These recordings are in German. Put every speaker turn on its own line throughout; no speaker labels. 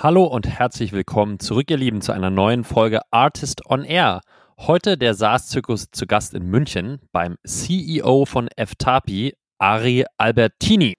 Hallo und herzlich willkommen zurück, ihr Lieben, zu einer neuen Folge Artist on Air. Heute der SaaS-Zirkus zu Gast in München beim CEO von FTAPI, Ari Albertini.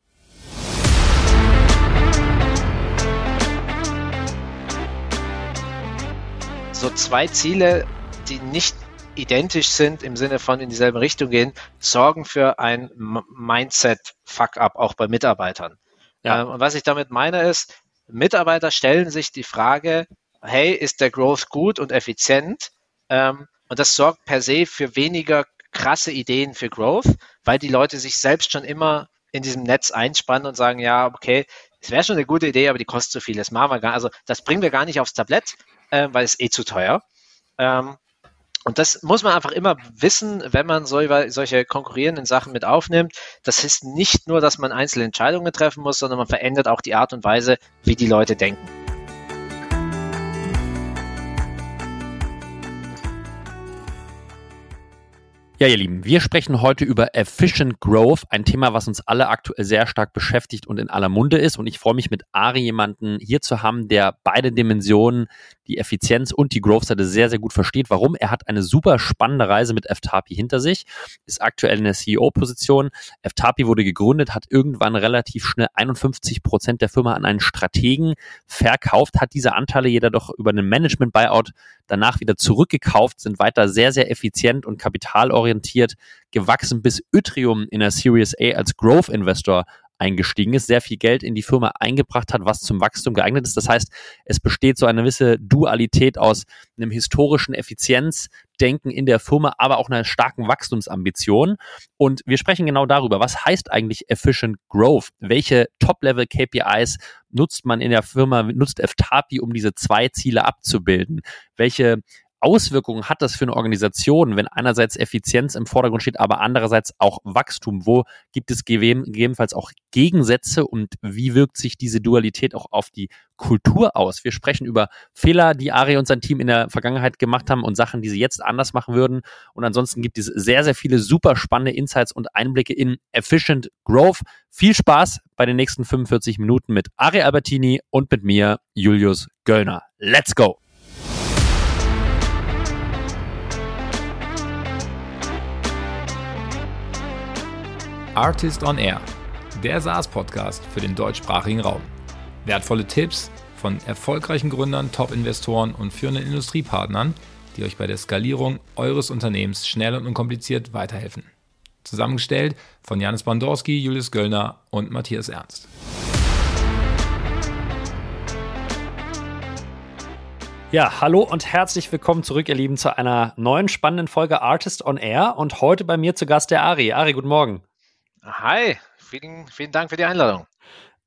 So zwei Ziele, die nicht identisch sind im Sinne von in dieselbe Richtung gehen, sorgen für ein Mindset-Fuck-up auch bei Mitarbeitern. Ja. Ähm, und was ich damit meine ist, Mitarbeiter stellen sich die Frage, hey, ist der Growth gut und effizient? Ähm, und das sorgt per se für weniger krasse Ideen für Growth, weil die Leute sich selbst schon immer in diesem Netz einspannen und sagen, ja, okay, es wäre schon eine gute Idee, aber die kostet zu viel. Das machen wir gar, also das bringen wir gar nicht aufs Tablett, äh, weil es eh zu teuer. Ähm, und das muss man einfach immer wissen, wenn man solche konkurrierenden Sachen mit aufnimmt. Das ist nicht nur, dass man einzelne Entscheidungen treffen muss, sondern man verändert auch die Art und Weise, wie die Leute denken.
Ja, ihr Lieben, wir sprechen heute über Efficient Growth, ein Thema, was uns alle aktuell sehr stark beschäftigt und in aller Munde ist. Und ich freue mich mit Ari jemanden hier zu haben, der beide Dimensionen, die Effizienz und die Growth-Seite sehr, sehr gut versteht. Warum? Er hat eine super spannende Reise mit FTAPI hinter sich, ist aktuell in der CEO-Position. FTAPI wurde gegründet, hat irgendwann relativ schnell 51 Prozent der Firma an einen Strategen verkauft, hat diese Anteile jedoch über einen Management-Buyout danach wieder zurückgekauft, sind weiter sehr, sehr effizient und kapitalorientiert gewachsen, bis Yttrium in der Series A als Growth Investor eingestiegen ist, sehr viel Geld in die Firma eingebracht hat, was zum Wachstum geeignet ist. Das heißt, es besteht so eine gewisse Dualität aus einem historischen Effizienzdenken in der Firma, aber auch einer starken Wachstumsambition. Und wir sprechen genau darüber, was heißt eigentlich Efficient Growth? Welche Top-Level-KPIs nutzt man in der Firma, nutzt FTAPI, um diese zwei Ziele abzubilden? Welche Auswirkungen hat das für eine Organisation, wenn einerseits Effizienz im Vordergrund steht, aber andererseits auch Wachstum? Wo gibt es gegebenenfalls auch Gegensätze und wie wirkt sich diese Dualität auch auf die Kultur aus? Wir sprechen über Fehler, die Ari und sein Team in der Vergangenheit gemacht haben und Sachen, die sie jetzt anders machen würden. Und ansonsten gibt es sehr, sehr viele super spannende Insights und Einblicke in Efficient Growth. Viel Spaß bei den nächsten 45 Minuten mit Ari Albertini und mit mir, Julius Göllner. Let's go!
Artist on Air, der SaaS-Podcast für den deutschsprachigen Raum. Wertvolle Tipps von erfolgreichen Gründern, Top-Investoren und führenden Industriepartnern, die euch bei der Skalierung eures Unternehmens schnell und unkompliziert weiterhelfen. Zusammengestellt von Janis Bandorski, Julius Göllner und Matthias Ernst.
Ja, hallo und herzlich willkommen zurück, ihr Lieben, zu einer neuen spannenden Folge Artist on Air und heute bei mir zu Gast der Ari. Ari, guten Morgen.
Hi, vielen, vielen Dank für die Einladung.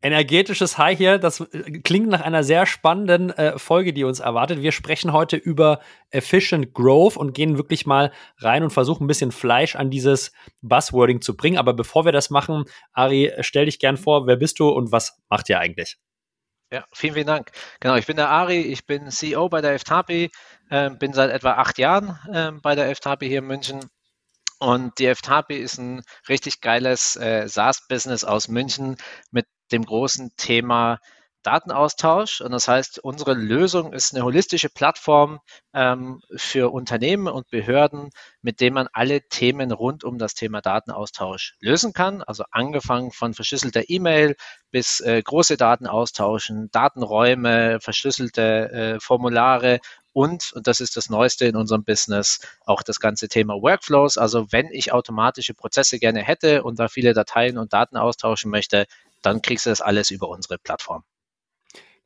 Energetisches Hi hier, das äh, klingt nach einer sehr spannenden äh, Folge, die uns erwartet. Wir sprechen heute über Efficient Growth und gehen wirklich mal rein und versuchen ein bisschen Fleisch an dieses Buzzwording zu bringen. Aber bevor wir das machen, Ari, stell dich gern vor, wer bist du und was macht ihr eigentlich?
Ja, vielen, vielen Dank. Genau, ich bin der Ari, ich bin CEO bei der FTAPI, äh, bin seit etwa acht Jahren äh, bei der FTAPI hier in München und die FTP ist ein richtig geiles äh, SaaS-Business aus München mit dem großen Thema Datenaustausch. Und das heißt, unsere Lösung ist eine holistische Plattform ähm, für Unternehmen und Behörden, mit dem man alle Themen rund um das Thema Datenaustausch lösen kann. Also angefangen von verschlüsselter E-Mail bis äh, große Daten austauschen, Datenräume, verschlüsselte äh, Formulare und, und das ist das Neueste in unserem Business, auch das ganze Thema Workflows. Also wenn ich automatische Prozesse gerne hätte und da viele Dateien und Daten austauschen möchte, dann kriegst du das alles über unsere Plattform.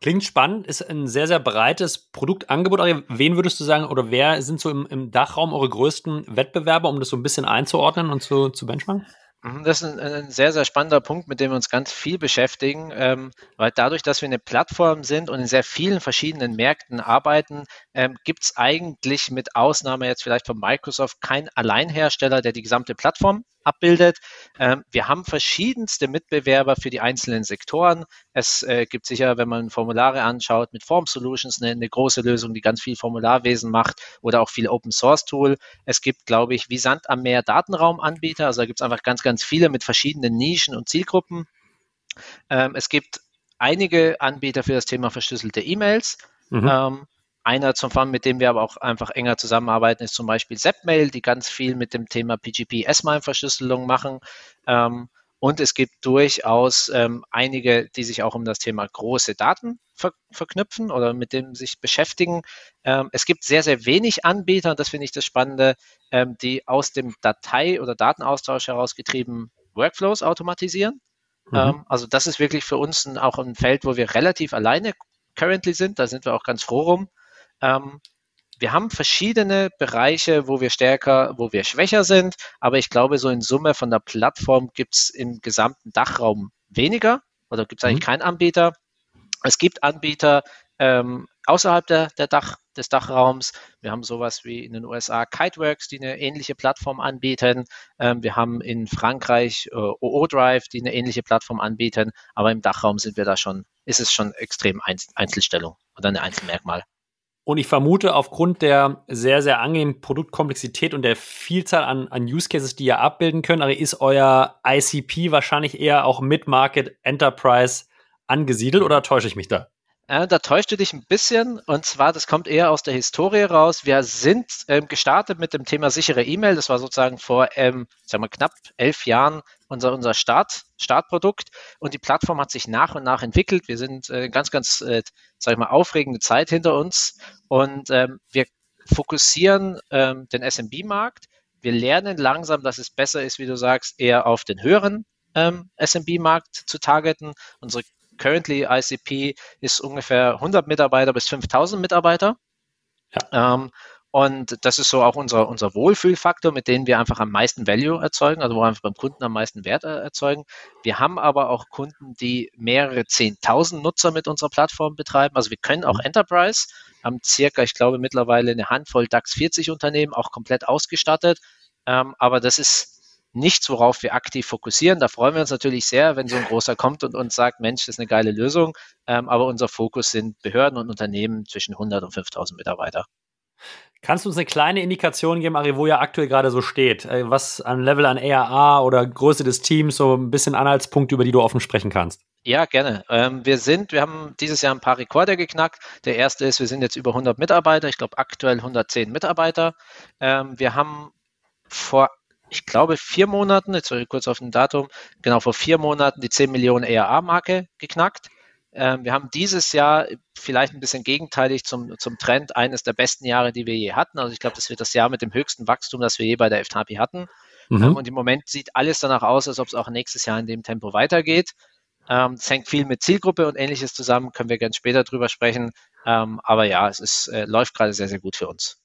Klingt spannend, ist ein sehr, sehr breites Produktangebot. Wen würdest du sagen, oder wer sind so im, im Dachraum eure größten Wettbewerber, um das so ein bisschen einzuordnen und zu, zu benchmarken?
Mhm, das ist ein, ein, sehr, sehr spannender Punkt, mit dem wir uns ganz viel beschäftigen, ähm, weil dadurch, dass wir eine Plattform sind und in sehr vielen verschiedenen Märkten arbeiten, ähm, gibt es eigentlich mit Ausnahme jetzt vielleicht von Microsoft keinen Alleinhersteller, der die gesamte Plattform abbildet. Ähm, wir haben verschiedenste Mitbewerber für die einzelnen Sektoren. Es äh, gibt sicher, wenn man Formulare anschaut, mit Form Solutions eine, eine, große Lösung, die ganz viel Formularwesen macht oder auch viel Open Source Tool. Es gibt, glaube ich, wie Sand am Meer Datenraumanbieter. Also da gibt es einfach ganz, ganz viele mit verschiedenen Nischen und Zielgruppen. Ähm, es gibt einige Anbieter für das Thema verschlüsselte E-Mails. Mhm. Ähm, einer zum Beispiel, mit dem wir aber auch einfach enger zusammenarbeiten, ist zum Beispiel Zapmail, die ganz viel mit dem Thema PGP S-MIME-Verschlüsselung machen. Ähm, und es gibt durchaus ähm, einige, die sich auch um das Thema große Daten ver verknüpfen oder mit dem sich beschäftigen. Ähm, es gibt sehr, sehr wenig Anbieter, und das finde ich das Spannende, ähm, die aus dem Datei- oder Datenaustausch herausgetrieben Workflows automatisieren. Mhm. Ähm, also das ist wirklich für uns ein, auch ein Feld, wo wir relativ alleine currently sind. Da sind wir auch ganz froh rum. Ähm, wir haben verschiedene Bereiche, wo wir stärker, wo wir schwächer sind, aber ich glaube, so in Summe von der Plattform gibt es im gesamten Dachraum weniger oder gibt es eigentlich mhm. keinen Anbieter. Es gibt Anbieter ähm, außerhalb der, der Dach, des Dachraums. Wir haben sowas wie in den USA Kiteworks, die eine ähnliche Plattform anbieten. Ähm, wir haben in Frankreich äh, OO Drive, die eine ähnliche Plattform anbieten. Aber im Dachraum sind wir da schon, ist es schon extrem Einzelstellung oder ein Einzelmerkmal.
Und ich vermute, aufgrund der sehr, sehr angenehmen Produktkomplexität und der Vielzahl an, an Use Cases, die ihr abbilden könnt, ist euer ICP wahrscheinlich eher auch Mid-Market Enterprise angesiedelt oder täusche ich mich da?
Äh, da täuscht du dich ein bisschen und zwar, das kommt eher aus der Historie raus. Wir sind ähm, gestartet mit dem Thema sichere E-Mail. Das war sozusagen vor ähm, sagen wir, knapp elf Jahren unser, unser Start, Startprodukt und die Plattform hat sich nach und nach entwickelt. Wir sind äh, ganz, ganz, äh, sag ich mal, aufregende Zeit hinter uns und ähm, wir fokussieren ähm, den SMB-Markt. Wir lernen langsam, dass es besser ist, wie du sagst, eher auf den höheren ähm, SMB-Markt zu targeten. Unsere currently ICP ist ungefähr 100 Mitarbeiter bis 5000 Mitarbeiter. Ja. Ähm, und das ist so auch unser, unser Wohlfühlfaktor, mit dem wir einfach am meisten Value erzeugen, also wo wir einfach beim Kunden am meisten Wert äh, erzeugen. Wir haben aber auch Kunden, die mehrere 10.000 Nutzer mit unserer Plattform betreiben. Also wir können auch mhm. Enterprise, haben circa, ich glaube, mittlerweile eine Handvoll DAX 40 Unternehmen auch komplett ausgestattet. Ähm, aber das ist nichts, worauf wir aktiv fokussieren. Da freuen wir uns natürlich sehr, wenn so ein großer kommt und uns sagt, Mensch, das ist eine geile Lösung. Ähm, aber unser Fokus sind Behörden und Unternehmen zwischen 100 und 5000 Mitarbeiter.
Kannst du uns eine kleine Indikation geben, Ari, wo ihr aktuell gerade so steht? Äh, was an Level an ARA oder Größe des Teams, so ein bisschen Anhaltspunkte, über die du offen sprechen kannst?
Ja, gerne. Ähm, wir sind, wir haben dieses Jahr ein paar Rekorde geknackt. Der erste ist, wir sind jetzt über 100 Mitarbeiter. Ich glaube aktuell 110 Mitarbeiter. Ähm, wir haben vor ich glaube, vier Monaten, jetzt war ich kurz auf ein Datum, genau vor vier Monaten die 10 Millionen ERA-Marke geknackt. Ähm, wir haben dieses Jahr vielleicht ein bisschen gegenteilig zum, zum Trend eines der besten Jahre, die wir je hatten. Also ich glaube, das wird das Jahr mit dem höchsten Wachstum, das wir je bei der FTAPI hatten. Mhm. Ähm, und im Moment sieht alles danach aus, als ob es auch nächstes Jahr in dem Tempo weitergeht. Ähm, es hängt viel mit Zielgruppe und ähnliches zusammen, können wir ganz später drüber sprechen. Ähm, aber ja, es ist, äh, läuft gerade sehr, sehr gut für uns.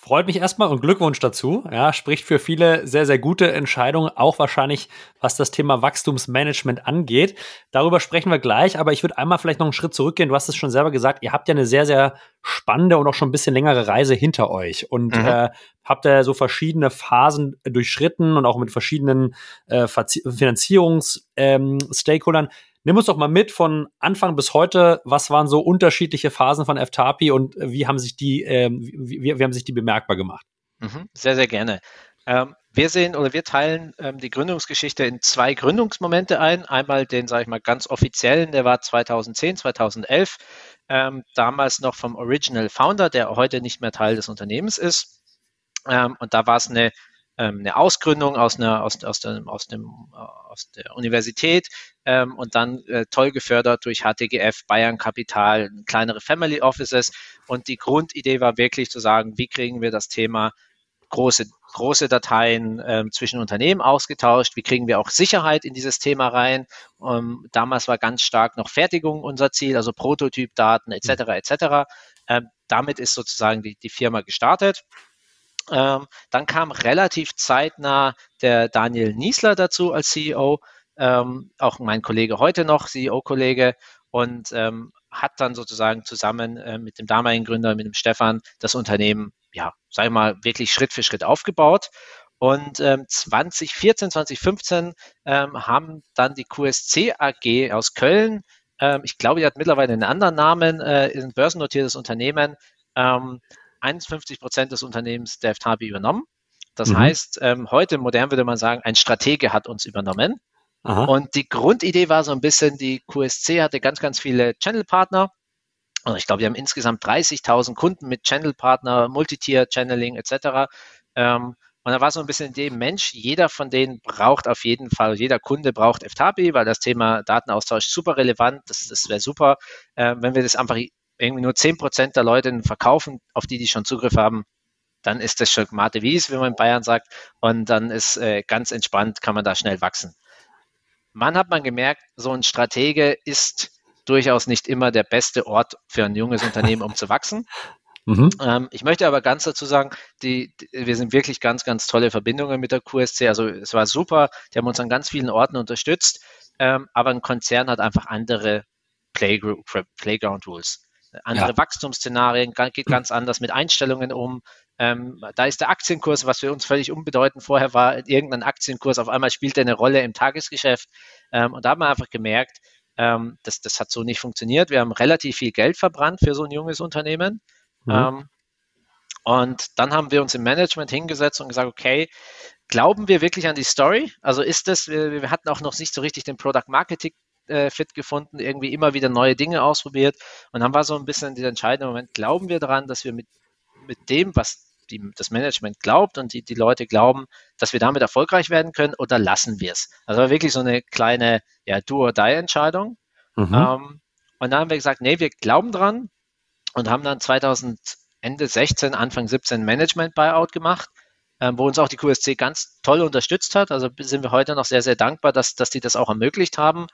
Freut mich erstmal und Glückwunsch dazu. Ja, spricht für viele sehr, sehr gute Entscheidungen, auch wahrscheinlich, was das Thema Wachstumsmanagement angeht. Darüber sprechen wir gleich, aber ich würde einmal vielleicht noch einen Schritt zurückgehen. Du hast es schon selber gesagt, ihr habt ja eine sehr, sehr spannende und auch schon ein bisschen längere Reise hinter euch und mhm. äh, habt ja so verschiedene Phasen durchschritten und auch mit verschiedenen äh, Finanzierungs-Stakeholdern. Ähm, Nimm uns doch mal mit von Anfang bis heute. Was waren so unterschiedliche Phasen von FTAPI und wie haben sich die, ähm, wie, wie, haben sich die bemerkbar gemacht?
Mhm, sehr, sehr gerne. Ähm, wir sehen oder wir teilen ähm, die Gründungsgeschichte in zwei Gründungsmomente ein. Einmal den, sage ich mal, ganz offiziellen, der war 2010, 2011, ähm, damals noch vom Original Founder, der heute nicht mehr Teil des Unternehmens ist. Ähm, und da war es eine ähm, eine Ausgründung aus, einer, aus, aus, dem, aus, dem, aus der Universität ähm, und dann äh, toll gefördert durch HTGF, Bayern Kapital, kleinere Family Offices. Und die Grundidee war wirklich zu sagen, wie kriegen wir das Thema große, große Dateien ähm, zwischen Unternehmen ausgetauscht, wie kriegen wir auch Sicherheit in dieses Thema rein. Ähm, damals war ganz stark noch Fertigung unser Ziel, also Prototypdaten etc. etc. Ähm, damit ist sozusagen die, die Firma gestartet. Ähm, dann kam relativ zeitnah der Daniel Niesler dazu als CEO, ähm, auch mein Kollege heute noch, CEO-Kollege, und ähm, hat dann sozusagen zusammen äh, mit dem damaligen Gründer, mit dem Stefan, das Unternehmen, ja, sag ich mal, wirklich Schritt für Schritt aufgebaut. Und ähm, 2014, 2015 ähm, haben dann die QSC AG aus Köln, ähm, ich glaube, die hat mittlerweile einen anderen Namen, äh, ist ein börsennotiertes Unternehmen, ähm, 51 Prozent des Unternehmens der FTABI übernommen. Das mhm. heißt, ähm, heute modern würde man sagen, ein Stratege hat uns übernommen. Aha. Und die Grundidee war so ein bisschen, die QSC hatte ganz, ganz viele Channel-Partner. Also ich glaube, wir haben insgesamt 30.000 Kunden mit Channel-Partner, Multitier-Channeling etc. Ähm, und da war so ein bisschen dem Mensch, jeder von denen braucht auf jeden Fall, jeder Kunde braucht FTAPI, weil das Thema Datenaustausch super relevant, das, das wäre super, äh, wenn wir das einfach irgendwie nur 10% der Leute verkaufen, auf die die schon Zugriff haben, dann ist das schon Mate Wies, wie man in Bayern sagt, und dann ist äh, ganz entspannt, kann man da schnell wachsen. Man hat man gemerkt, so ein Stratege ist durchaus nicht immer der beste Ort für ein junges Unternehmen, um zu wachsen. Mhm. Ähm, ich möchte aber ganz dazu sagen, die, die, wir sind wirklich ganz, ganz tolle Verbindungen mit der QSC. Also es war super, die haben uns an ganz vielen Orten unterstützt, ähm, aber ein Konzern hat einfach andere Playgroup, Playground Rules. Andere ja. Wachstumsszenarien, geht ganz anders mit Einstellungen um. Ähm, da ist der Aktienkurs, was für uns völlig unbedeutend vorher war, irgendein Aktienkurs, auf einmal spielt er eine Rolle im Tagesgeschäft. Ähm, und da haben wir einfach gemerkt, ähm, das, das hat so nicht funktioniert. Wir haben relativ viel Geld verbrannt für so ein junges Unternehmen. Mhm. Ähm, und dann haben wir uns im Management hingesetzt und gesagt, okay, glauben wir wirklich an die Story? Also ist das, wir, wir hatten auch noch nicht so richtig den Product Marketing äh, fit gefunden, irgendwie immer wieder neue Dinge ausprobiert. Und dann war so ein bisschen dieser entscheidende Moment, glauben wir daran, dass wir mit, mit dem, was die, das Management glaubt und die, die Leute glauben, dass wir damit erfolgreich werden können oder lassen wir es? Also wirklich so eine kleine ja, Do-or-Die-Entscheidung. Mhm. Ähm, und dann haben wir gesagt, nee, wir glauben dran, und haben dann 2000 Ende 16, Anfang 17 Management-Buyout gemacht, ähm, wo uns auch die QSC ganz toll unterstützt hat. Also sind wir heute noch sehr, sehr dankbar, dass, dass die das auch ermöglicht haben.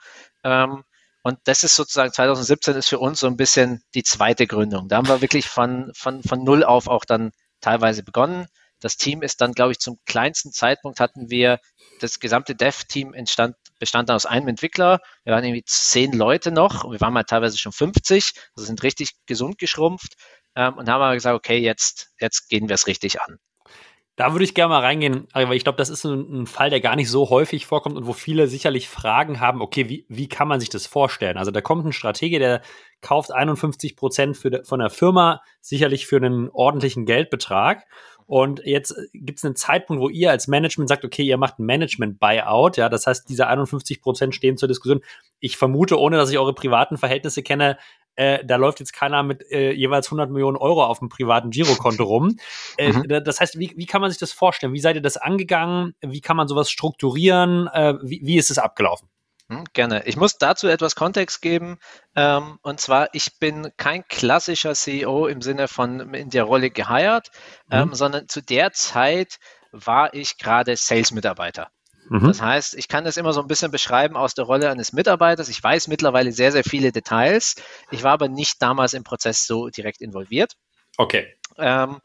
Ähm, und das ist sozusagen 2017 ist für uns so ein bisschen die zweite Gründung. Da haben wir wirklich von, von, von null auf auch dann teilweise begonnen. Das Team ist dann, glaube ich, zum kleinsten Zeitpunkt hatten wir das gesamte Dev-Team entstand, bestand aus einem Entwickler. Wir waren irgendwie zehn Leute noch. Wir waren mal teilweise schon 50. Also sind richtig gesund geschrumpft. Ähm, und haben aber gesagt, okay, jetzt, jetzt gehen wir es richtig an.
Da würde ich gerne mal reingehen, weil ich glaube, das ist ein, ein, Fall, der gar nicht so häufig vorkommt und wo viele sicherlich Fragen haben, okay, wie, wie kann man sich das vorstellen? Also da kommt ein Stratege, der kauft 51 Prozent von der Firma, sicherlich für einen ordentlichen Geldbetrag und jetzt äh, gibt es einen Zeitpunkt, wo ihr als Management sagt, okay, ihr macht ein Management-Buyout, ja, das heißt, diese 51 Prozent stehen zur Diskussion. Ich vermute, ohne dass ich eure privaten Verhältnisse kenne, äh, da läuft jetzt keiner mit äh, jeweils 100 Millionen Euro auf dem privaten Girokonto rum. Äh, mhm. Das heißt, wie, wie kann man sich das vorstellen? Wie seid ihr das angegangen? Wie kann man sowas strukturieren? Äh, wie, wie ist es abgelaufen?
Hm, gerne. Ich muss dazu etwas Kontext geben. Ähm, und zwar, ich bin kein klassischer CEO im Sinne von in der Rolle geheiert, ähm, mhm. sondern zu der Zeit war ich gerade Sales-Mitarbeiter. Mhm. Das heißt, ich kann das immer so ein bisschen beschreiben aus der Rolle eines Mitarbeiters. Ich weiß mittlerweile sehr, sehr viele Details. Ich war aber nicht damals im Prozess so direkt involviert.
Okay.
Ähm,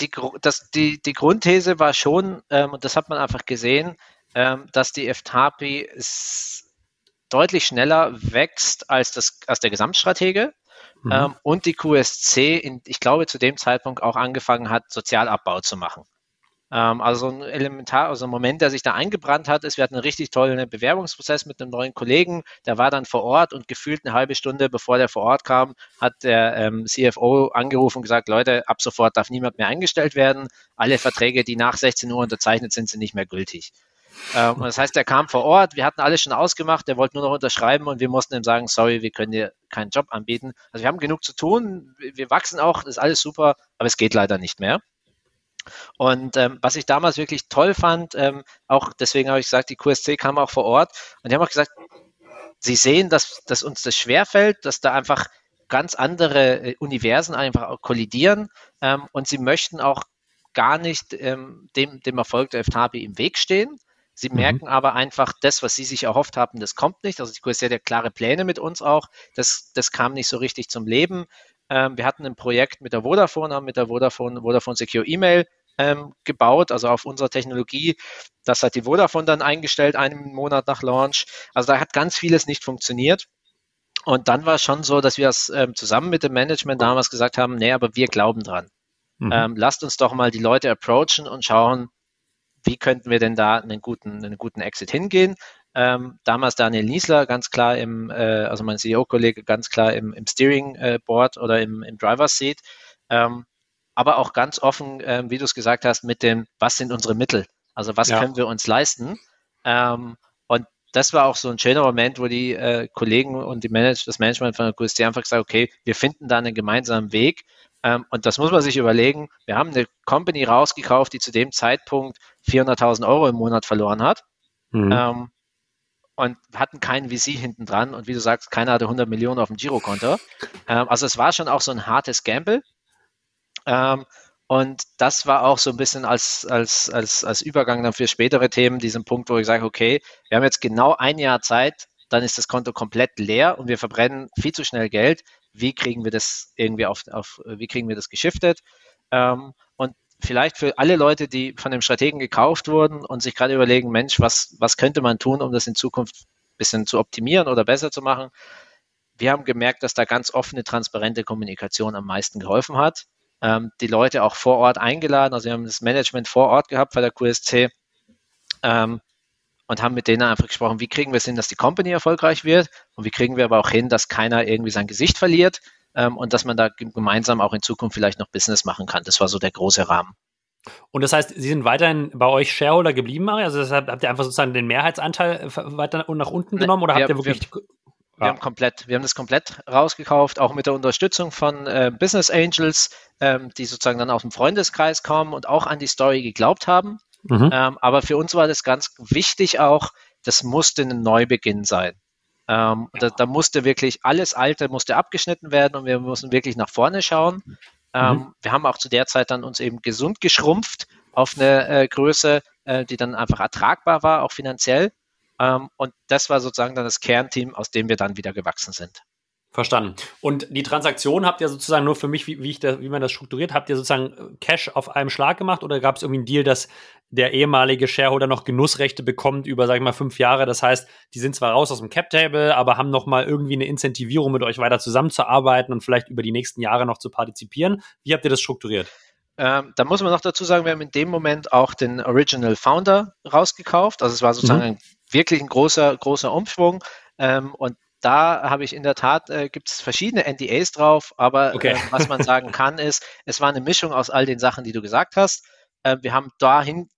die, das, die, die Grundthese war schon, ähm, und das hat man einfach gesehen, ähm, dass die FTAPI deutlich schneller wächst als, das, als der Gesamtstratege. Mhm. Ähm, und die QSC, in, ich glaube, zu dem Zeitpunkt auch angefangen hat, Sozialabbau zu machen. Ähm, also ein Elementar, also ein Moment, der sich da eingebrannt hat, ist, wir hatten einen richtig tollen Bewerbungsprozess mit einem neuen Kollegen, der war dann vor Ort und gefühlt eine halbe Stunde, bevor der vor Ort kam, hat der ähm, CFO angerufen und gesagt, Leute, ab sofort darf niemand mehr eingestellt werden. Alle Verträge, die nach 16 Uhr unterzeichnet sind, sind nicht mehr gültig. Ähm, das heißt, er kam vor Ort, wir hatten alles schon ausgemacht, der wollte nur noch unterschreiben und wir mussten ihm sagen, sorry, wir können dir keinen Job anbieten. Also wir haben genug zu tun, wir wachsen auch, das ist alles super, aber es geht leider nicht mehr. Und ähm, was ich damals wirklich toll fand, ähm, auch deswegen habe ich gesagt, die QSC kam auch vor Ort und die haben auch gesagt, sie sehen, dass, dass uns das schwerfällt, dass da einfach ganz andere äh, Universen einfach kollidieren ähm, und sie möchten auch gar nicht ähm, dem, dem Erfolg der FTAPI im Weg stehen, Sie mhm. merken aber einfach, das, was Sie sich erhofft haben, das kommt nicht. Also die QSC hat ja klare Pläne mit uns auch. Das, das kam nicht so richtig zum Leben. Ähm, wir hatten ein Projekt mit der Vodafone, haben mit der Vodafone, Vodafone Secure E-Mail ähm, gebaut, also auf unserer Technologie. Das hat die Vodafone dann eingestellt, einen Monat nach Launch. Also da hat ganz vieles nicht funktioniert. Und dann war es schon so, dass wir es ähm, zusammen mit dem Management damals gesagt haben, nee, aber wir glauben dran. Mhm. Ähm, lasst uns doch mal die Leute approachen und schauen, wie könnten wir denn da einen guten, einen guten Exit hingehen? Ähm, damals Daniel Niesler ganz klar im, äh, also mein CEO-Kollege ganz klar im, im Steering äh, Board oder im, im Driver's Seat. Ähm, aber auch ganz offen, ähm, wie du es gesagt hast, mit dem, was sind unsere Mittel? Also was ja. können wir uns leisten? Ähm, und das war auch so ein schöner Moment, wo die äh, Kollegen und die Manage das Management von der QST einfach gesagt okay, wir finden da einen gemeinsamen Weg. Ähm, und das muss man sich überlegen. Wir haben eine Company rausgekauft, die zu dem Zeitpunkt 400.000 Euro im Monat verloren hat. Mhm. Ähm, und hatten keinen VC hinten dran. Und wie du sagst, keiner hatte 100 Millionen auf dem Girokonto. Ähm, also es war schon auch so ein hartes Gamble. Ähm, und das war auch so ein bisschen als, als, als, als Übergang dann für spätere Themen, diesen Punkt, wo ich sage, okay, wir haben jetzt genau ein Jahr Zeit, dann ist das Konto komplett leer und wir verbrennen viel zu schnell Geld. Wie kriegen wir das irgendwie auf, auf wie kriegen wir das geschiftet? Ähm, vielleicht für alle Leute, die von dem Strategen gekauft wurden und sich gerade überlegen, Mensch, was, was könnte man tun, um das in Zukunft ein bisschen zu optimieren oder besser zu machen? Wir haben gemerkt, dass da ganz offene, transparente Kommunikation am meisten geholfen hat ähm, die Leute auch vor Ort eingeladen. Also wir haben das Management vor Ort gehabt bei der QSC ähm, und haben mit denen einfach gesprochen, wie kriegen wir es hin, dass die Company erfolgreich wird und wie kriegen wir aber auch hin, dass keiner irgendwie sein Gesicht verliert ähm, und dass man da gemeinsam auch in Zukunft vielleicht noch Business machen kann. Das war so der große Rahmen.
Und das heißt, Sie sind weiterhin bei euch Shareholder geblieben, Mario? Also deshalb habt ihr einfach sozusagen den Mehrheitsanteil weiter nach unten genommen oder habt ihr wirklich
wir haben komplett, wir haben das komplett rausgekauft, auch mit der Unterstützung von äh, Business Angels, ähm, die sozusagen dann aus dem Freundeskreis kommen und auch an die Story geglaubt haben. Mhm. Ähm, aber für uns war das ganz wichtig auch, das musste ein Neubeginn sein. Ähm, da, da, musste wirklich alles Alte musste abgeschnitten werden und wir mussten wirklich nach vorne schauen. Ähm, mhm. Wir haben auch zu der Zeit dann uns eben gesund geschrumpft auf eine äh, Größe, äh, die dann einfach ertragbar war, auch finanziell. Ähm, und das war sozusagen dann das Kernteam, aus dem wir dann wieder gewachsen sind.
Verstanden. Und die Transaktion habt ihr sozusagen nur für mich, wie, wie, ich da, wie man das strukturiert, habt ihr sozusagen Cash auf einem Schlag gemacht oder gab es irgendwie einen Deal, dass der ehemalige Shareholder noch Genussrechte bekommt über, sag ich mal, fünf Jahre? Das heißt, die sind zwar raus aus dem Cap-Table, aber haben noch mal irgendwie eine Incentivierung, mit euch weiter zusammenzuarbeiten und vielleicht über die nächsten Jahre noch zu partizipieren. Wie habt ihr das strukturiert?
Ähm, da muss man noch dazu sagen, wir haben in dem Moment auch den Original Founder rausgekauft. Also es war sozusagen mhm. ein wirklich ein großer, großer Umschwung. Ähm, und da habe ich in der Tat, äh, gibt es verschiedene NDAs drauf, aber okay. äh, was man sagen kann, ist, es war eine Mischung aus all den Sachen, die du gesagt hast. Äh, wir haben dahin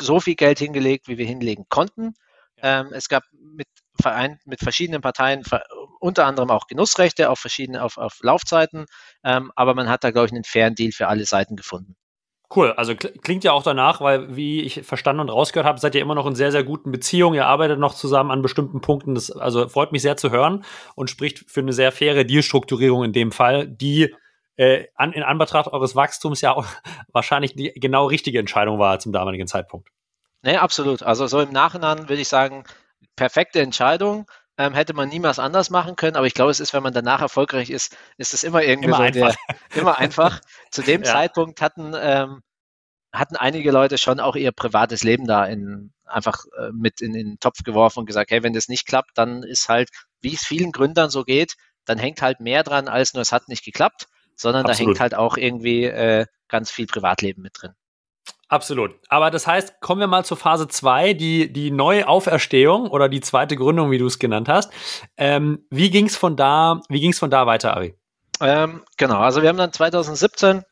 so viel Geld hingelegt, wie wir hinlegen konnten. Ähm, es gab mit Verein, mit verschiedenen Parteien unter anderem auch Genussrechte auf verschiedene, auf, auf Laufzeiten, ähm, aber man hat da, glaube ich, einen fairen Deal für alle Seiten gefunden.
Cool, also klingt ja auch danach, weil wie ich verstanden und rausgehört habe, seid ihr immer noch in sehr, sehr guten Beziehungen, ihr arbeitet noch zusammen an bestimmten Punkten. Das also freut mich sehr zu hören und spricht für eine sehr faire Dealstrukturierung in dem Fall, die äh, an, in Anbetracht eures Wachstums ja auch wahrscheinlich die genau richtige Entscheidung war zum damaligen Zeitpunkt.
Nee, absolut. Also so im Nachhinein würde ich sagen, perfekte Entscheidung ähm, hätte man niemals anders machen können, aber ich glaube, es ist, wenn man danach erfolgreich ist, ist es immer irgendwie immer so einfach. Der, immer einfach. Zu dem ja. Zeitpunkt hatten, ähm, hatten einige Leute schon auch ihr privates Leben da in, einfach äh, mit in, in den Topf geworfen und gesagt, hey, wenn das nicht klappt, dann ist halt, wie es vielen Gründern so geht, dann hängt halt mehr dran, als nur es hat nicht geklappt, sondern Absolut. da hängt halt auch irgendwie äh, ganz viel Privatleben mit drin.
Absolut. Aber das heißt, kommen wir mal zur Phase 2, die, die Neuauferstehung oder die zweite Gründung, wie du es genannt hast. Ähm, wie ging es von da, von da weiter, Ari?
Ähm, genau, also wir haben dann 2017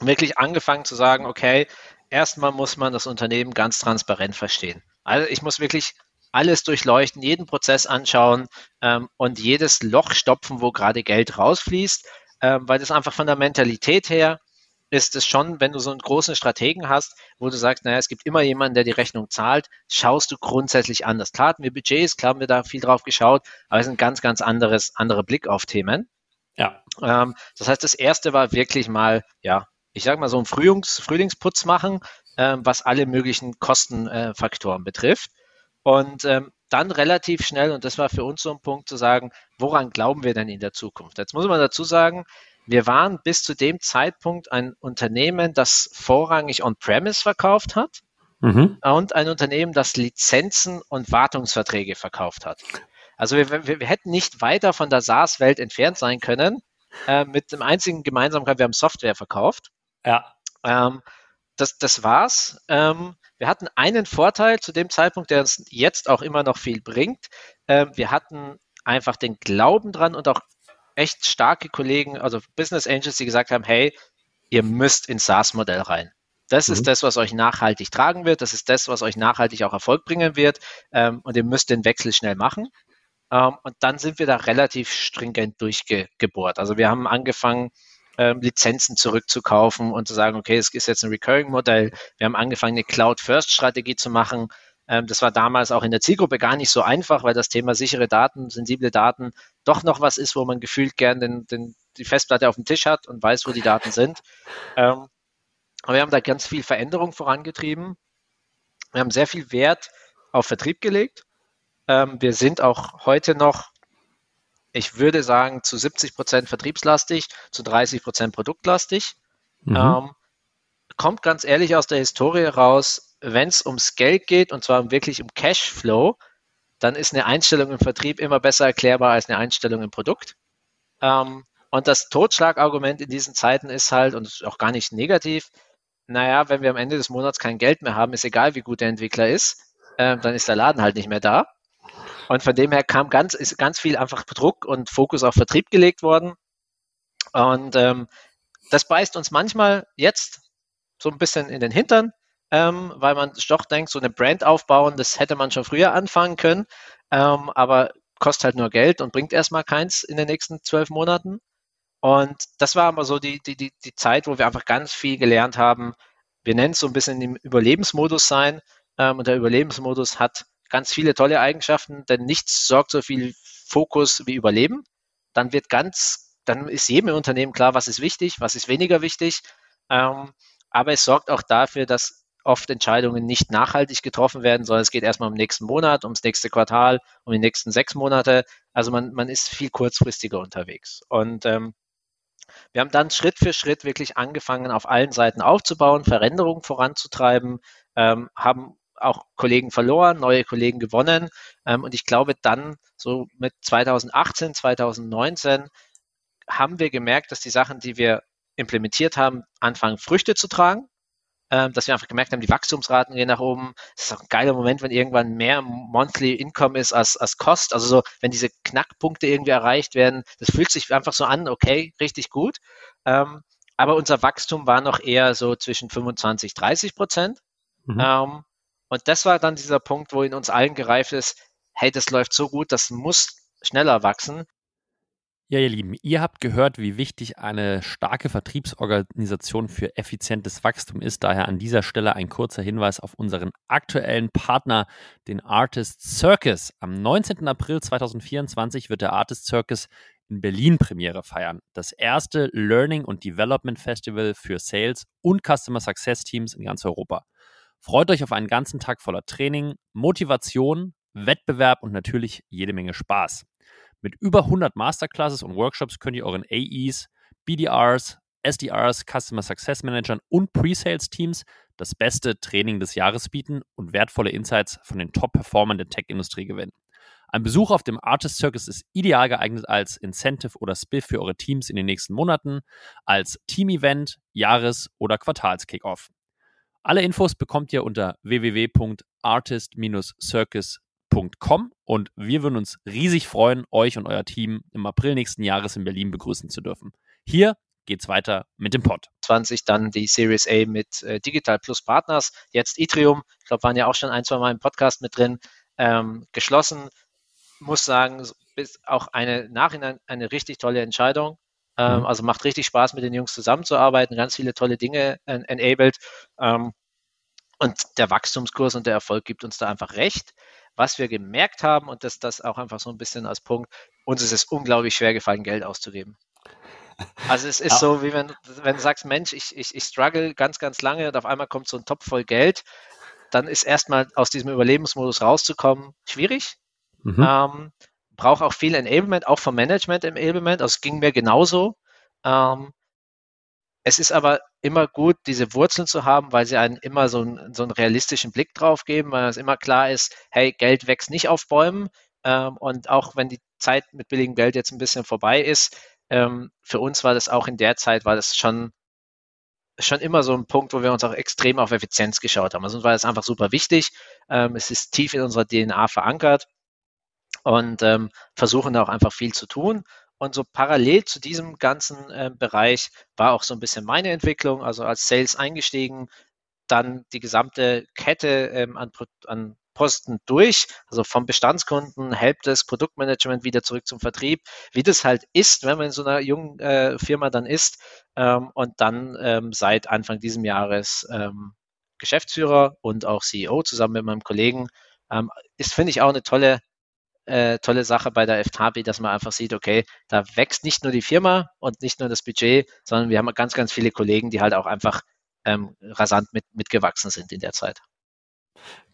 wirklich angefangen zu sagen, okay, erstmal muss man das Unternehmen ganz transparent verstehen. Also ich muss wirklich alles durchleuchten, jeden Prozess anschauen ähm, und jedes Loch stopfen, wo gerade Geld rausfließt, ähm, weil das einfach von der Mentalität her ist es schon, wenn du so einen großen Strategen hast, wo du sagst, naja, es gibt immer jemanden, der die Rechnung zahlt, schaust du grundsätzlich anders. Klar hatten wir Budgets, klar haben wir da viel drauf geschaut, aber es ist ein ganz, ganz anderes, anderer Blick auf Themen. Ja. Ähm, das heißt, das erste war wirklich mal, ja, ich sag mal so ein Frühlings, Frühlingsputz machen, ähm, was alle möglichen Kostenfaktoren äh, betrifft. Und ähm, dann relativ schnell, und das war für uns so ein Punkt zu sagen, woran glauben wir denn in der Zukunft? Jetzt muss man dazu sagen, wir waren bis zu dem Zeitpunkt ein Unternehmen, das vorrangig On-Premise verkauft hat mhm. und ein Unternehmen, das Lizenzen und Wartungsverträge verkauft hat. Also wir, wir, wir hätten nicht weiter von der SaaS-Welt entfernt sein können. Äh, mit dem einzigen Gemeinsamkeit, wir haben Software verkauft. Ja. Ähm, das, das war's. Ähm, wir hatten einen Vorteil zu dem Zeitpunkt, der uns jetzt auch immer noch viel bringt. Ähm, wir hatten einfach den Glauben dran und auch echt starke Kollegen, also Business Angels, die gesagt haben, hey, ihr müsst ins SaaS-Modell rein. Das mhm. ist das, was euch nachhaltig tragen wird. Das ist das, was euch nachhaltig auch Erfolg bringen wird. Ähm, und ihr müsst den Wechsel schnell machen. Ähm, und dann sind wir da relativ stringent durchgebohrt. Also wir haben angefangen, ähm, Lizenzen zurückzukaufen und zu sagen, okay, es ist jetzt ein Recurring-Modell. Wir haben angefangen, eine Cloud-First-Strategie zu machen. Ähm, das war damals auch in der Zielgruppe gar nicht so einfach, weil das Thema sichere Daten, sensible Daten doch noch was ist, wo man gefühlt gern den, den, die Festplatte auf dem Tisch hat und weiß, wo die Daten sind. Ähm, aber wir haben da ganz viel Veränderung vorangetrieben. Wir haben sehr viel Wert auf Vertrieb gelegt. Ähm, wir sind auch heute noch, ich würde sagen, zu 70 Prozent vertriebslastig, zu 30 Prozent produktlastig. Mhm. Ähm, kommt ganz ehrlich aus der Historie raus, wenn es ums Geld geht und zwar wirklich um Cashflow, dann ist eine Einstellung im Vertrieb immer besser erklärbar als eine Einstellung im Produkt. Ähm, und das Totschlagargument in diesen Zeiten ist halt, und ist auch gar nicht negativ, naja, wenn wir am Ende des Monats kein Geld mehr haben, ist egal, wie gut der Entwickler ist, äh, dann ist der Laden halt nicht mehr da. Und von dem her kam ganz, ist ganz viel einfach Druck und Fokus auf Vertrieb gelegt worden. Und ähm, das beißt uns manchmal jetzt so ein bisschen in den Hintern, ähm, weil man doch denkt, so eine Brand aufbauen, das hätte man schon früher anfangen können, ähm, aber kostet halt nur Geld und bringt erstmal keins in den nächsten zwölf Monaten. Und das war aber so die, die, die, die Zeit, wo wir einfach ganz viel gelernt haben. Wir nennen es so ein bisschen im Überlebensmodus sein. Ähm, und der Überlebensmodus hat ganz viele tolle Eigenschaften, denn nichts sorgt so viel Fokus wie Überleben. Dann wird ganz, dann ist jedem Unternehmen klar, was ist wichtig, was ist weniger wichtig. Ähm, aber es sorgt auch dafür, dass oft Entscheidungen nicht nachhaltig getroffen werden, sondern es geht erstmal um den nächsten Monat, ums nächste Quartal, um die nächsten sechs Monate. Also man, man ist viel kurzfristiger unterwegs. Und ähm, wir haben dann Schritt für Schritt wirklich angefangen, auf allen Seiten aufzubauen, Veränderungen voranzutreiben, ähm, haben auch Kollegen verloren, neue Kollegen gewonnen. Ähm, und ich glaube, dann so mit 2018, 2019 haben wir gemerkt, dass die Sachen, die wir implementiert haben, anfangen Früchte zu tragen ähm, dass wir einfach gemerkt haben, die Wachstumsraten gehen nach oben. Es ist auch ein geiler Moment, wenn irgendwann mehr Monthly Income ist als, als Cost. Also so, wenn diese Knackpunkte irgendwie erreicht werden, das fühlt sich einfach so an, okay, richtig gut. Ähm, aber unser Wachstum war noch eher so zwischen 25, 30 Prozent. Mhm. Ähm, und das war dann dieser Punkt, wo in uns allen gereift ist, hey, das läuft so gut, das muss schneller wachsen.
Ja, ihr Lieben, ihr habt gehört, wie wichtig eine starke Vertriebsorganisation für effizientes Wachstum ist. Daher an dieser Stelle ein kurzer Hinweis auf unseren aktuellen Partner, den Artist Circus. Am 19. April 2024 wird der Artist Circus in Berlin Premiere feiern. Das erste Learning und Development Festival für Sales und Customer Success Teams in ganz Europa. Freut euch auf einen ganzen Tag voller Training, Motivation, Wettbewerb und natürlich jede Menge Spaß. Mit über 100 Masterclasses und Workshops könnt ihr euren AEs, BDRs, SDRs, Customer Success Managern und Pre-Sales-Teams das beste Training des Jahres bieten und wertvolle Insights von den Top-Performern der Tech-Industrie gewinnen. Ein Besuch auf dem Artist Circus ist ideal geeignet als Incentive oder Spiff für eure Teams in den nächsten Monaten, als Team-Event, Jahres- oder Quartals-Kickoff. Alle Infos bekommt ihr unter www.artist-circus.com www.ecom und wir würden uns riesig freuen, euch und euer Team im April nächsten Jahres in Berlin begrüßen zu dürfen. Hier geht's weiter mit dem Pod.
20 dann die Series A mit äh, Digital Plus Partners, jetzt Itrium, ich glaube, waren ja auch schon ein, zwei Mal im Podcast mit drin, ähm, geschlossen. Muss sagen, ist auch eine Nachhinein eine richtig tolle Entscheidung. Ähm, mhm. Also macht richtig Spaß, mit den Jungs zusammenzuarbeiten, ganz viele tolle Dinge äh, enabled. Ähm, und der Wachstumskurs und der Erfolg gibt uns da einfach recht. Was wir gemerkt haben, und das, das auch einfach so ein bisschen als Punkt, uns ist es unglaublich schwer gefallen, Geld auszugeben. Also es ist ja. so, wie wenn, wenn du sagst, Mensch, ich, ich, ich struggle ganz, ganz lange und auf einmal kommt so ein Topf voll Geld, dann ist erstmal aus diesem Überlebensmodus rauszukommen schwierig. Mhm. Ähm, braucht auch viel Enablement, auch vom Management Enablement. Also es ging mir genauso. Ähm, es ist aber immer gut, diese Wurzeln zu haben, weil sie einen immer so, einen, so einen realistischen Blick drauf geben, weil es immer klar ist, hey, Geld wächst nicht auf Bäumen. Ähm, und auch wenn die Zeit mit billigem Geld jetzt ein bisschen vorbei ist, ähm, für uns war das auch in der Zeit, war das schon, schon immer so ein Punkt, wo wir uns auch extrem auf Effizienz geschaut haben. Also uns war das einfach super wichtig. Ähm, es ist tief in unserer DNA verankert und ähm, versuchen da auch einfach viel zu tun. Und so parallel zu diesem ganzen äh, Bereich war auch so ein bisschen meine Entwicklung, also als Sales eingestiegen, dann die gesamte Kette ähm, an, an Posten durch, also vom Bestandskunden, Helpdesk, Produktmanagement wieder zurück zum Vertrieb, wie das halt ist, wenn man in so einer jungen äh, Firma dann ist ähm, und dann ähm, seit Anfang dieses Jahres ähm, Geschäftsführer und auch CEO zusammen mit meinem Kollegen, ähm, ist, finde ich, auch eine tolle, äh, tolle Sache bei der FTABI, dass man einfach sieht, okay, da wächst nicht nur die Firma und nicht nur das Budget, sondern wir haben ganz, ganz viele Kollegen, die halt auch einfach ähm, rasant mit, mitgewachsen sind in der Zeit.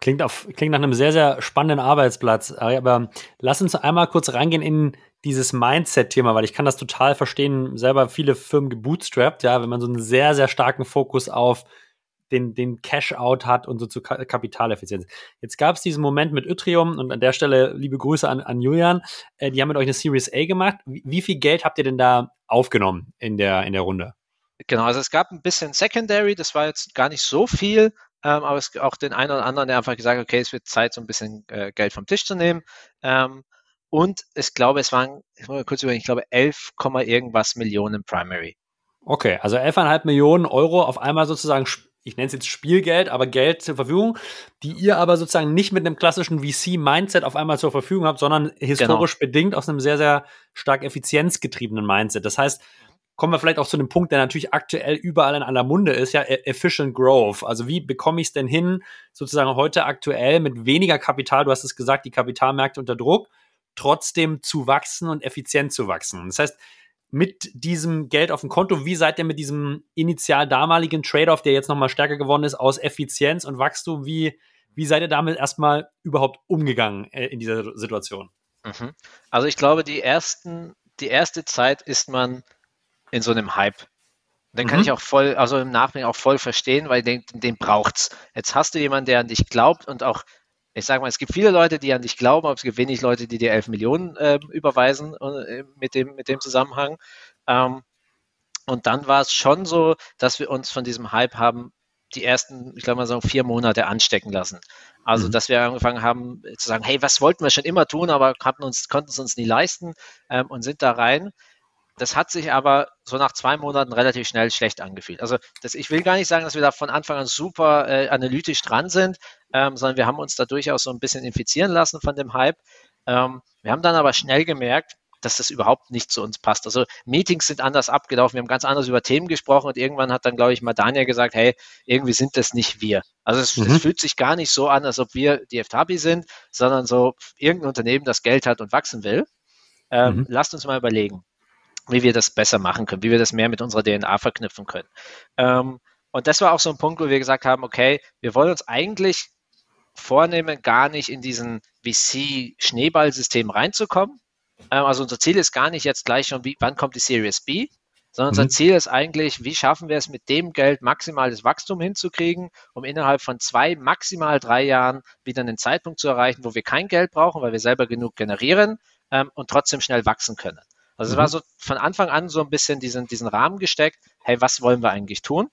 Klingt, auf, klingt nach einem sehr, sehr spannenden Arbeitsplatz. Aber lass uns einmal kurz reingehen in dieses Mindset-Thema, weil ich kann das total verstehen, selber viele Firmen gebootstrapped, ja, wenn man so einen sehr, sehr starken Fokus auf den, den Cash-Out hat und so zu Kapitaleffizienz. Jetzt gab es diesen Moment mit Yttrium und an der Stelle liebe Grüße an, an Julian. Äh, die haben mit euch eine Series A gemacht. Wie, wie, viel Geld habt ihr denn da aufgenommen in der, in der Runde?
Genau, also es gab ein bisschen Secondary, das war jetzt gar nicht so viel, ähm, aber es auch den einen oder anderen, der einfach gesagt hat, okay, es wird Zeit, so ein bisschen äh, Geld vom Tisch zu nehmen. Ähm, und ich glaube, es waren, ich muss mal kurz überlegen, ich glaube 11, irgendwas Millionen Primary.
Okay, also 11,5 Millionen Euro auf einmal sozusagen ich nenne es jetzt Spielgeld, aber Geld zur Verfügung, die ihr aber sozusagen nicht mit einem klassischen VC-Mindset auf einmal zur Verfügung habt, sondern historisch genau. bedingt aus einem sehr, sehr stark effizienzgetriebenen Mindset. Das heißt, kommen wir vielleicht auch zu einem Punkt, der natürlich aktuell überall in aller Munde ist, ja, e-, Efficient Growth. Also wie bekomme ich es denn hin, sozusagen heute aktuell mit weniger Kapital, du hast es gesagt, die Kapitalmärkte unter Druck, trotzdem zu wachsen und effizient zu wachsen. Das heißt, mit diesem Geld auf dem Konto, wie seid ihr mit diesem initial damaligen Trade-off, der jetzt nochmal stärker geworden ist, aus Effizienz und Wachstum, wie, wie seid ihr damit erstmal überhaupt umgegangen äh, in dieser Situation?
Mhm. Also ich glaube, die ersten, die erste Zeit ist man in so einem Hype. Den kann mhm. ich auch voll, also im Nachhinein auch voll verstehen, weil den, den braucht's. Jetzt hast du jemanden, der an dich glaubt und auch, ich sage mal, es gibt viele Leute, die an dich glauben, aber es gibt wenig Leute, die dir 11 Millionen äh, überweisen äh, mit, dem, mit dem Zusammenhang. Ähm, und dann war es schon so, dass wir uns von diesem Hype haben die ersten, ich glaube mal so vier Monate anstecken lassen. Also, mhm. dass wir angefangen haben zu sagen, hey, was wollten wir schon immer tun, aber konnten uns, konnten es uns nie leisten ähm, und sind da rein. Das hat sich aber so nach zwei Monaten relativ schnell schlecht angefühlt. Also das, ich will gar nicht sagen, dass wir da von Anfang an super äh, analytisch dran sind, ähm, sondern wir haben uns da durchaus so ein bisschen infizieren lassen von dem Hype. Ähm, wir haben dann aber schnell gemerkt, dass das überhaupt nicht zu uns passt. Also Meetings sind anders abgelaufen, wir haben ganz anders über Themen gesprochen und irgendwann hat dann, glaube ich, mal Daniel gesagt, hey, irgendwie sind das nicht wir. Also es, mhm. es fühlt sich gar nicht so an, als ob wir die FTABI sind, sondern so irgendein Unternehmen, das Geld hat und wachsen will. Ähm, mhm. Lasst uns mal überlegen wie wir das besser machen können, wie wir das mehr mit unserer DNA verknüpfen können. Ähm, und das war auch so ein Punkt, wo wir gesagt haben, okay, wir wollen uns eigentlich vornehmen, gar nicht in diesen VC-Schneeballsystem reinzukommen. Ähm, also unser Ziel ist gar nicht jetzt gleich schon, wie, wann kommt die Series B, sondern mhm. unser Ziel ist eigentlich, wie schaffen wir es mit dem Geld maximales Wachstum hinzukriegen, um innerhalb von zwei, maximal drei Jahren wieder einen Zeitpunkt zu erreichen, wo wir kein Geld brauchen, weil wir selber genug generieren ähm, und trotzdem schnell wachsen können. Also mhm. es war so von Anfang an so ein bisschen diesen, diesen Rahmen gesteckt, hey, was wollen wir eigentlich tun?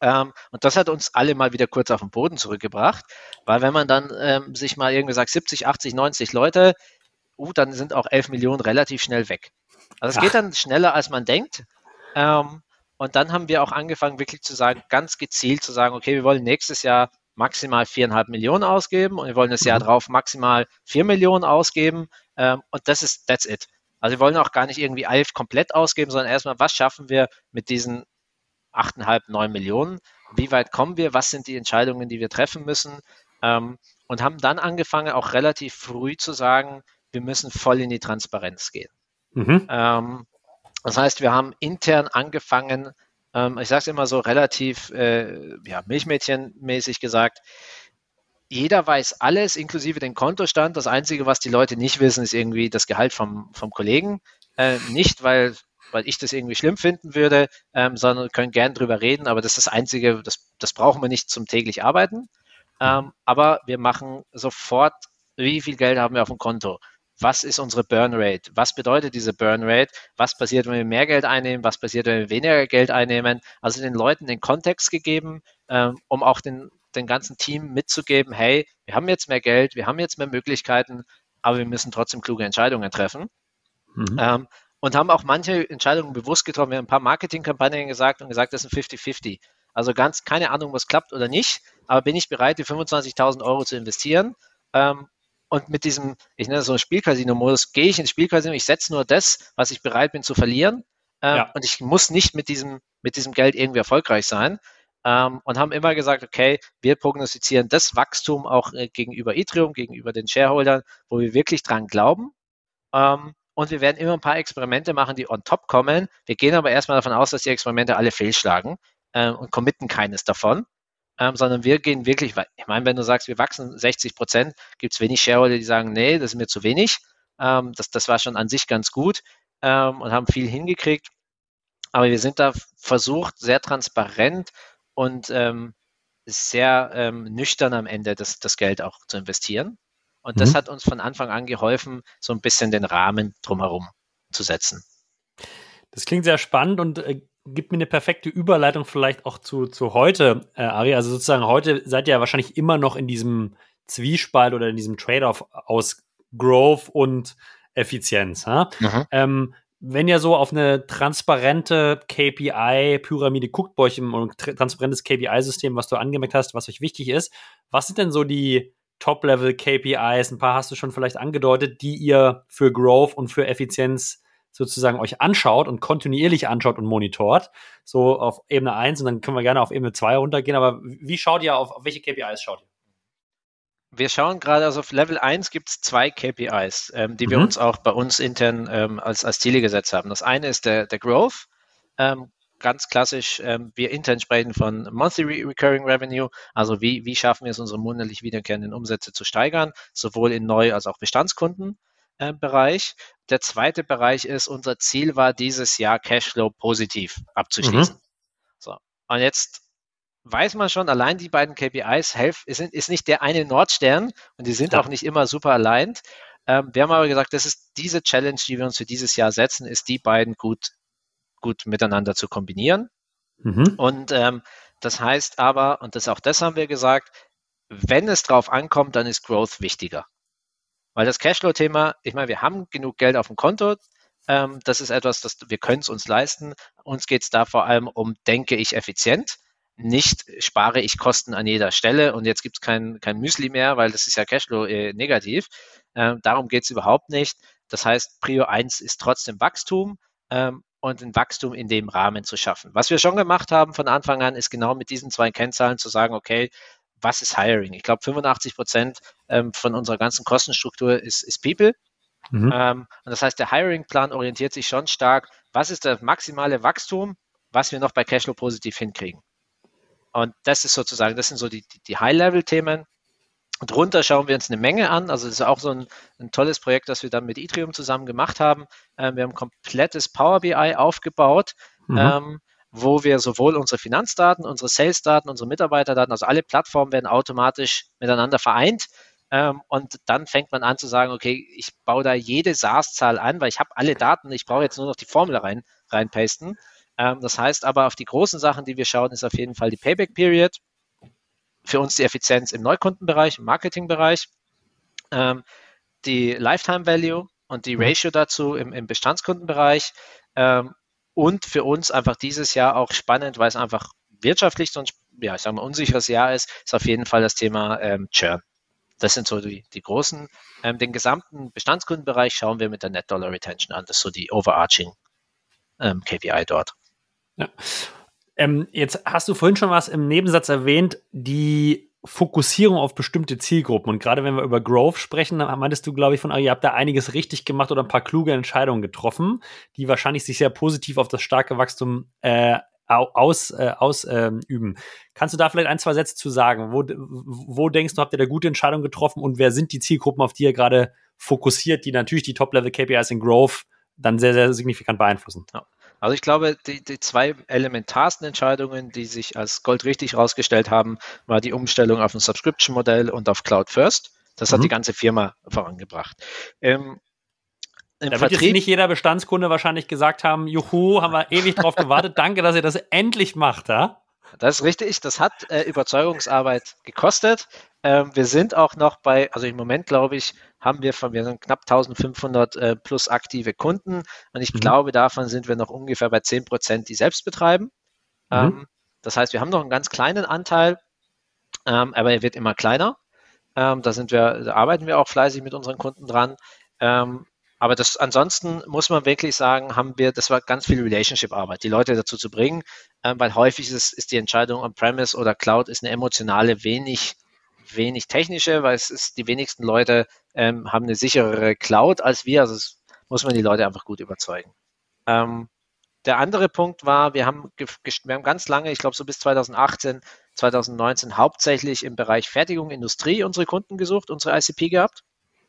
Ähm, und das hat uns alle mal wieder kurz auf den Boden zurückgebracht, weil wenn man dann ähm, sich mal irgendwie sagt, 70, 80, 90 Leute, uh, dann sind auch 11 Millionen relativ schnell weg. Also es geht dann schneller, als man denkt. Ähm, und dann haben wir auch angefangen, wirklich zu sagen, ganz gezielt zu sagen, okay, wir wollen nächstes Jahr maximal viereinhalb Millionen ausgeben und wir wollen das Jahr mhm. drauf maximal vier Millionen ausgeben. Ähm, und das ist, that's it. Also wir wollen auch gar nicht irgendwie Alf komplett ausgeben, sondern erstmal, was schaffen wir mit diesen 8,5, 9 Millionen? Wie weit kommen wir? Was sind die Entscheidungen, die wir treffen müssen? Ähm, und haben dann angefangen, auch relativ früh zu sagen, wir müssen voll in die Transparenz gehen. Mhm. Ähm, das heißt, wir haben intern angefangen, ähm, ich sage es immer so relativ äh, ja, Milchmädchenmäßig gesagt, jeder weiß alles, inklusive den Kontostand. Das Einzige, was die Leute nicht wissen, ist irgendwie das Gehalt vom, vom Kollegen. Äh, nicht, weil, weil ich das irgendwie schlimm finden würde, ähm, sondern können gern drüber reden, aber das ist das Einzige, das, das brauchen wir nicht zum täglich Arbeiten. Ähm, aber wir machen sofort, wie viel Geld haben wir auf dem Konto? Was ist unsere Burn Rate? Was bedeutet diese Burn Rate? Was passiert, wenn wir mehr Geld einnehmen? Was passiert, wenn wir weniger Geld einnehmen? Also den Leuten den Kontext gegeben, ähm, um auch den den ganzen Team mitzugeben, hey, wir haben jetzt mehr Geld, wir haben jetzt mehr Möglichkeiten, aber wir müssen trotzdem kluge Entscheidungen treffen. Mhm. Ähm, und haben auch manche Entscheidungen bewusst getroffen. Wir haben ein paar Marketingkampagnen gesagt und gesagt, das sind 50-50. Also ganz keine Ahnung, was klappt oder nicht, aber bin ich bereit, die 25.000 Euro zu investieren? Ähm, und mit diesem, ich nenne es so Spielcasino-Modus, gehe ich ins Spielcasino, ich setze nur das, was ich bereit bin zu verlieren. Ähm, ja. Und ich muss nicht mit diesem, mit diesem Geld irgendwie erfolgreich sein. Ähm, und haben immer gesagt, okay, wir prognostizieren das Wachstum auch äh, gegenüber Ethereum, gegenüber den Shareholdern, wo wir wirklich dran glauben. Ähm, und wir werden immer ein paar Experimente machen, die on top kommen. Wir gehen aber erstmal davon aus, dass die Experimente alle fehlschlagen äh, und committen keines davon. Ähm, sondern wir gehen wirklich, ich meine, wenn du sagst, wir wachsen 60 Prozent, gibt es wenig Shareholder, die sagen, nee, das ist mir zu wenig. Ähm, das, das war schon an sich ganz gut ähm, und haben viel hingekriegt. Aber wir sind da versucht, sehr transparent und ähm, sehr ähm, nüchtern am Ende das, das Geld auch zu investieren. Und das mhm. hat uns von Anfang an geholfen, so ein bisschen den Rahmen drumherum zu setzen.
Das klingt sehr spannend und äh, gibt mir eine perfekte Überleitung vielleicht auch zu, zu heute, äh, Ari. Also sozusagen heute seid ihr ja wahrscheinlich immer noch in diesem Zwiespalt oder in diesem Trade-off aus Growth und Effizienz. Mhm. Ähm, wenn ihr so auf eine transparente KPI-Pyramide guckt, bei euch im transparentes KPI-System, was du angemerkt hast, was euch wichtig ist, was sind denn so die Top-Level-KPIs? Ein paar hast du schon vielleicht angedeutet, die ihr für Growth und für Effizienz sozusagen euch anschaut und kontinuierlich anschaut und monitort, so auf Ebene 1 und dann können wir gerne auf Ebene 2 runtergehen, aber wie schaut ihr auf, auf welche KPIs schaut ihr?
Wir schauen gerade, also auf Level 1 gibt es zwei KPIs, ähm, die wir mhm. uns auch bei uns intern ähm, als, als Ziele gesetzt haben. Das eine ist der, der Growth. Ähm, ganz klassisch, ähm, wir intern sprechen von Monthly Recurring Revenue, also wie, wie schaffen wir es, unsere monatlich wiederkehrenden Umsätze zu steigern, sowohl in Neu- als auch Bestandskundenbereich. Äh, der zweite Bereich ist, unser Ziel war dieses Jahr Cashflow positiv abzuschließen. Mhm. So. Und jetzt weiß man schon, allein die beiden KPIs helf, ist, ist nicht der eine Nordstern und die sind ja. auch nicht immer super aligned. Ähm, wir haben aber gesagt, das ist diese Challenge, die wir uns für dieses Jahr setzen, ist die beiden gut, gut miteinander zu kombinieren. Mhm. Und ähm, das heißt aber, und das auch das haben wir gesagt, wenn es drauf ankommt, dann ist Growth wichtiger. Weil das Cashflow-Thema, ich meine, wir haben genug Geld auf dem Konto, ähm, das ist etwas, das wir können es uns leisten. Uns geht es da vor allem um, denke ich, effizient nicht spare ich Kosten an jeder Stelle und jetzt gibt es kein, kein Müsli mehr, weil das ist ja Cashflow äh, negativ. Ähm, darum geht es überhaupt nicht. Das heißt, Prio 1 ist trotzdem Wachstum ähm, und ein Wachstum in dem Rahmen zu schaffen. Was wir schon gemacht haben von Anfang an, ist genau mit diesen zwei Kennzahlen zu sagen, okay, was ist Hiring? Ich glaube, 85 Prozent ähm, von unserer ganzen Kostenstruktur ist, ist People. Mhm. Ähm, und das heißt, der Hiring-Plan orientiert sich schon stark, was ist das maximale Wachstum, was wir noch bei Cashflow positiv hinkriegen. Und das ist sozusagen, das sind so die, die High-Level-Themen. Und runter schauen wir uns eine Menge an. Also das ist auch so ein, ein tolles Projekt, das wir dann mit Ethereum zusammen gemacht haben. Ähm, wir haben ein komplettes Power BI aufgebaut, mhm. ähm, wo wir sowohl unsere Finanzdaten, unsere Sales-Daten, unsere Mitarbeiterdaten, also alle Plattformen werden automatisch miteinander vereint. Ähm, und dann fängt man an zu sagen, okay, ich baue da jede SaaS-Zahl an, weil ich habe alle Daten, ich brauche jetzt nur noch die Formel rein, reinpasten. Ähm, das heißt aber, auf die großen Sachen, die wir schauen, ist auf jeden Fall die Payback Period. Für uns die Effizienz im Neukundenbereich, im Marketingbereich, ähm, die Lifetime Value und die mhm. Ratio dazu im, im Bestandskundenbereich. Ähm, und für uns einfach dieses Jahr auch spannend, weil es einfach wirtschaftlich sonst, ja, ich sage mal, unsicheres Jahr ist, ist auf jeden Fall das Thema ähm, Churn. Das sind so die, die großen. Ähm, den gesamten Bestandskundenbereich schauen wir mit der Net Dollar Retention an. Das ist so die overarching ähm, KPI dort.
Ja. Ähm, jetzt hast du vorhin schon was im Nebensatz erwähnt, die Fokussierung auf bestimmte Zielgruppen. Und gerade wenn wir über Growth sprechen, dann meintest du, glaube ich, von, ihr habt da einiges richtig gemacht oder ein paar kluge Entscheidungen getroffen, die wahrscheinlich sich sehr positiv auf das starke Wachstum äh, aus, äh, ausüben. Ähm, Kannst du da vielleicht ein, zwei Sätze zu sagen? Wo, wo denkst du, habt ihr da gute Entscheidungen getroffen und wer sind die Zielgruppen, auf die ihr gerade fokussiert, die natürlich die Top-Level-KPIs in Growth dann sehr, sehr signifikant beeinflussen?
Ja. Also ich glaube, die, die zwei elementarsten Entscheidungen, die sich als Gold richtig herausgestellt haben, war die Umstellung auf ein Subscription-Modell und auf Cloud First. Das mhm. hat die ganze Firma vorangebracht.
Ähm, da wird Vertrieb, jetzt nicht jeder Bestandskunde wahrscheinlich gesagt haben, juhu, haben wir ewig drauf gewartet, danke, dass ihr das endlich macht, ja?
Das ist richtig, das hat äh, Überzeugungsarbeit gekostet. Ähm, wir sind auch noch bei, also im Moment glaube ich, haben wir von, wir sind knapp 1500 äh, plus aktive Kunden und ich mhm. glaube, davon sind wir noch ungefähr bei 10 Prozent, die selbst betreiben. Mhm. Ähm, Das heißt, wir haben noch einen ganz kleinen Anteil, ähm, aber er wird immer kleiner. Ähm, da sind wir, da arbeiten wir auch fleißig mit unseren Kunden dran. Ähm, aber das ansonsten muss man wirklich sagen, haben wir, das war ganz viel Relationship-Arbeit, die Leute dazu zu bringen, ähm, weil häufig ist, ist die Entscheidung on-premise oder Cloud ist eine emotionale, wenig, wenig technische, weil es ist, die wenigsten Leute ähm, haben eine sicherere Cloud als wir. Also muss man die Leute einfach gut überzeugen. Ähm, der andere Punkt war, wir haben, wir haben ganz lange, ich glaube so bis 2018, 2019 hauptsächlich im Bereich Fertigung, Industrie unsere Kunden gesucht, unsere ICP gehabt.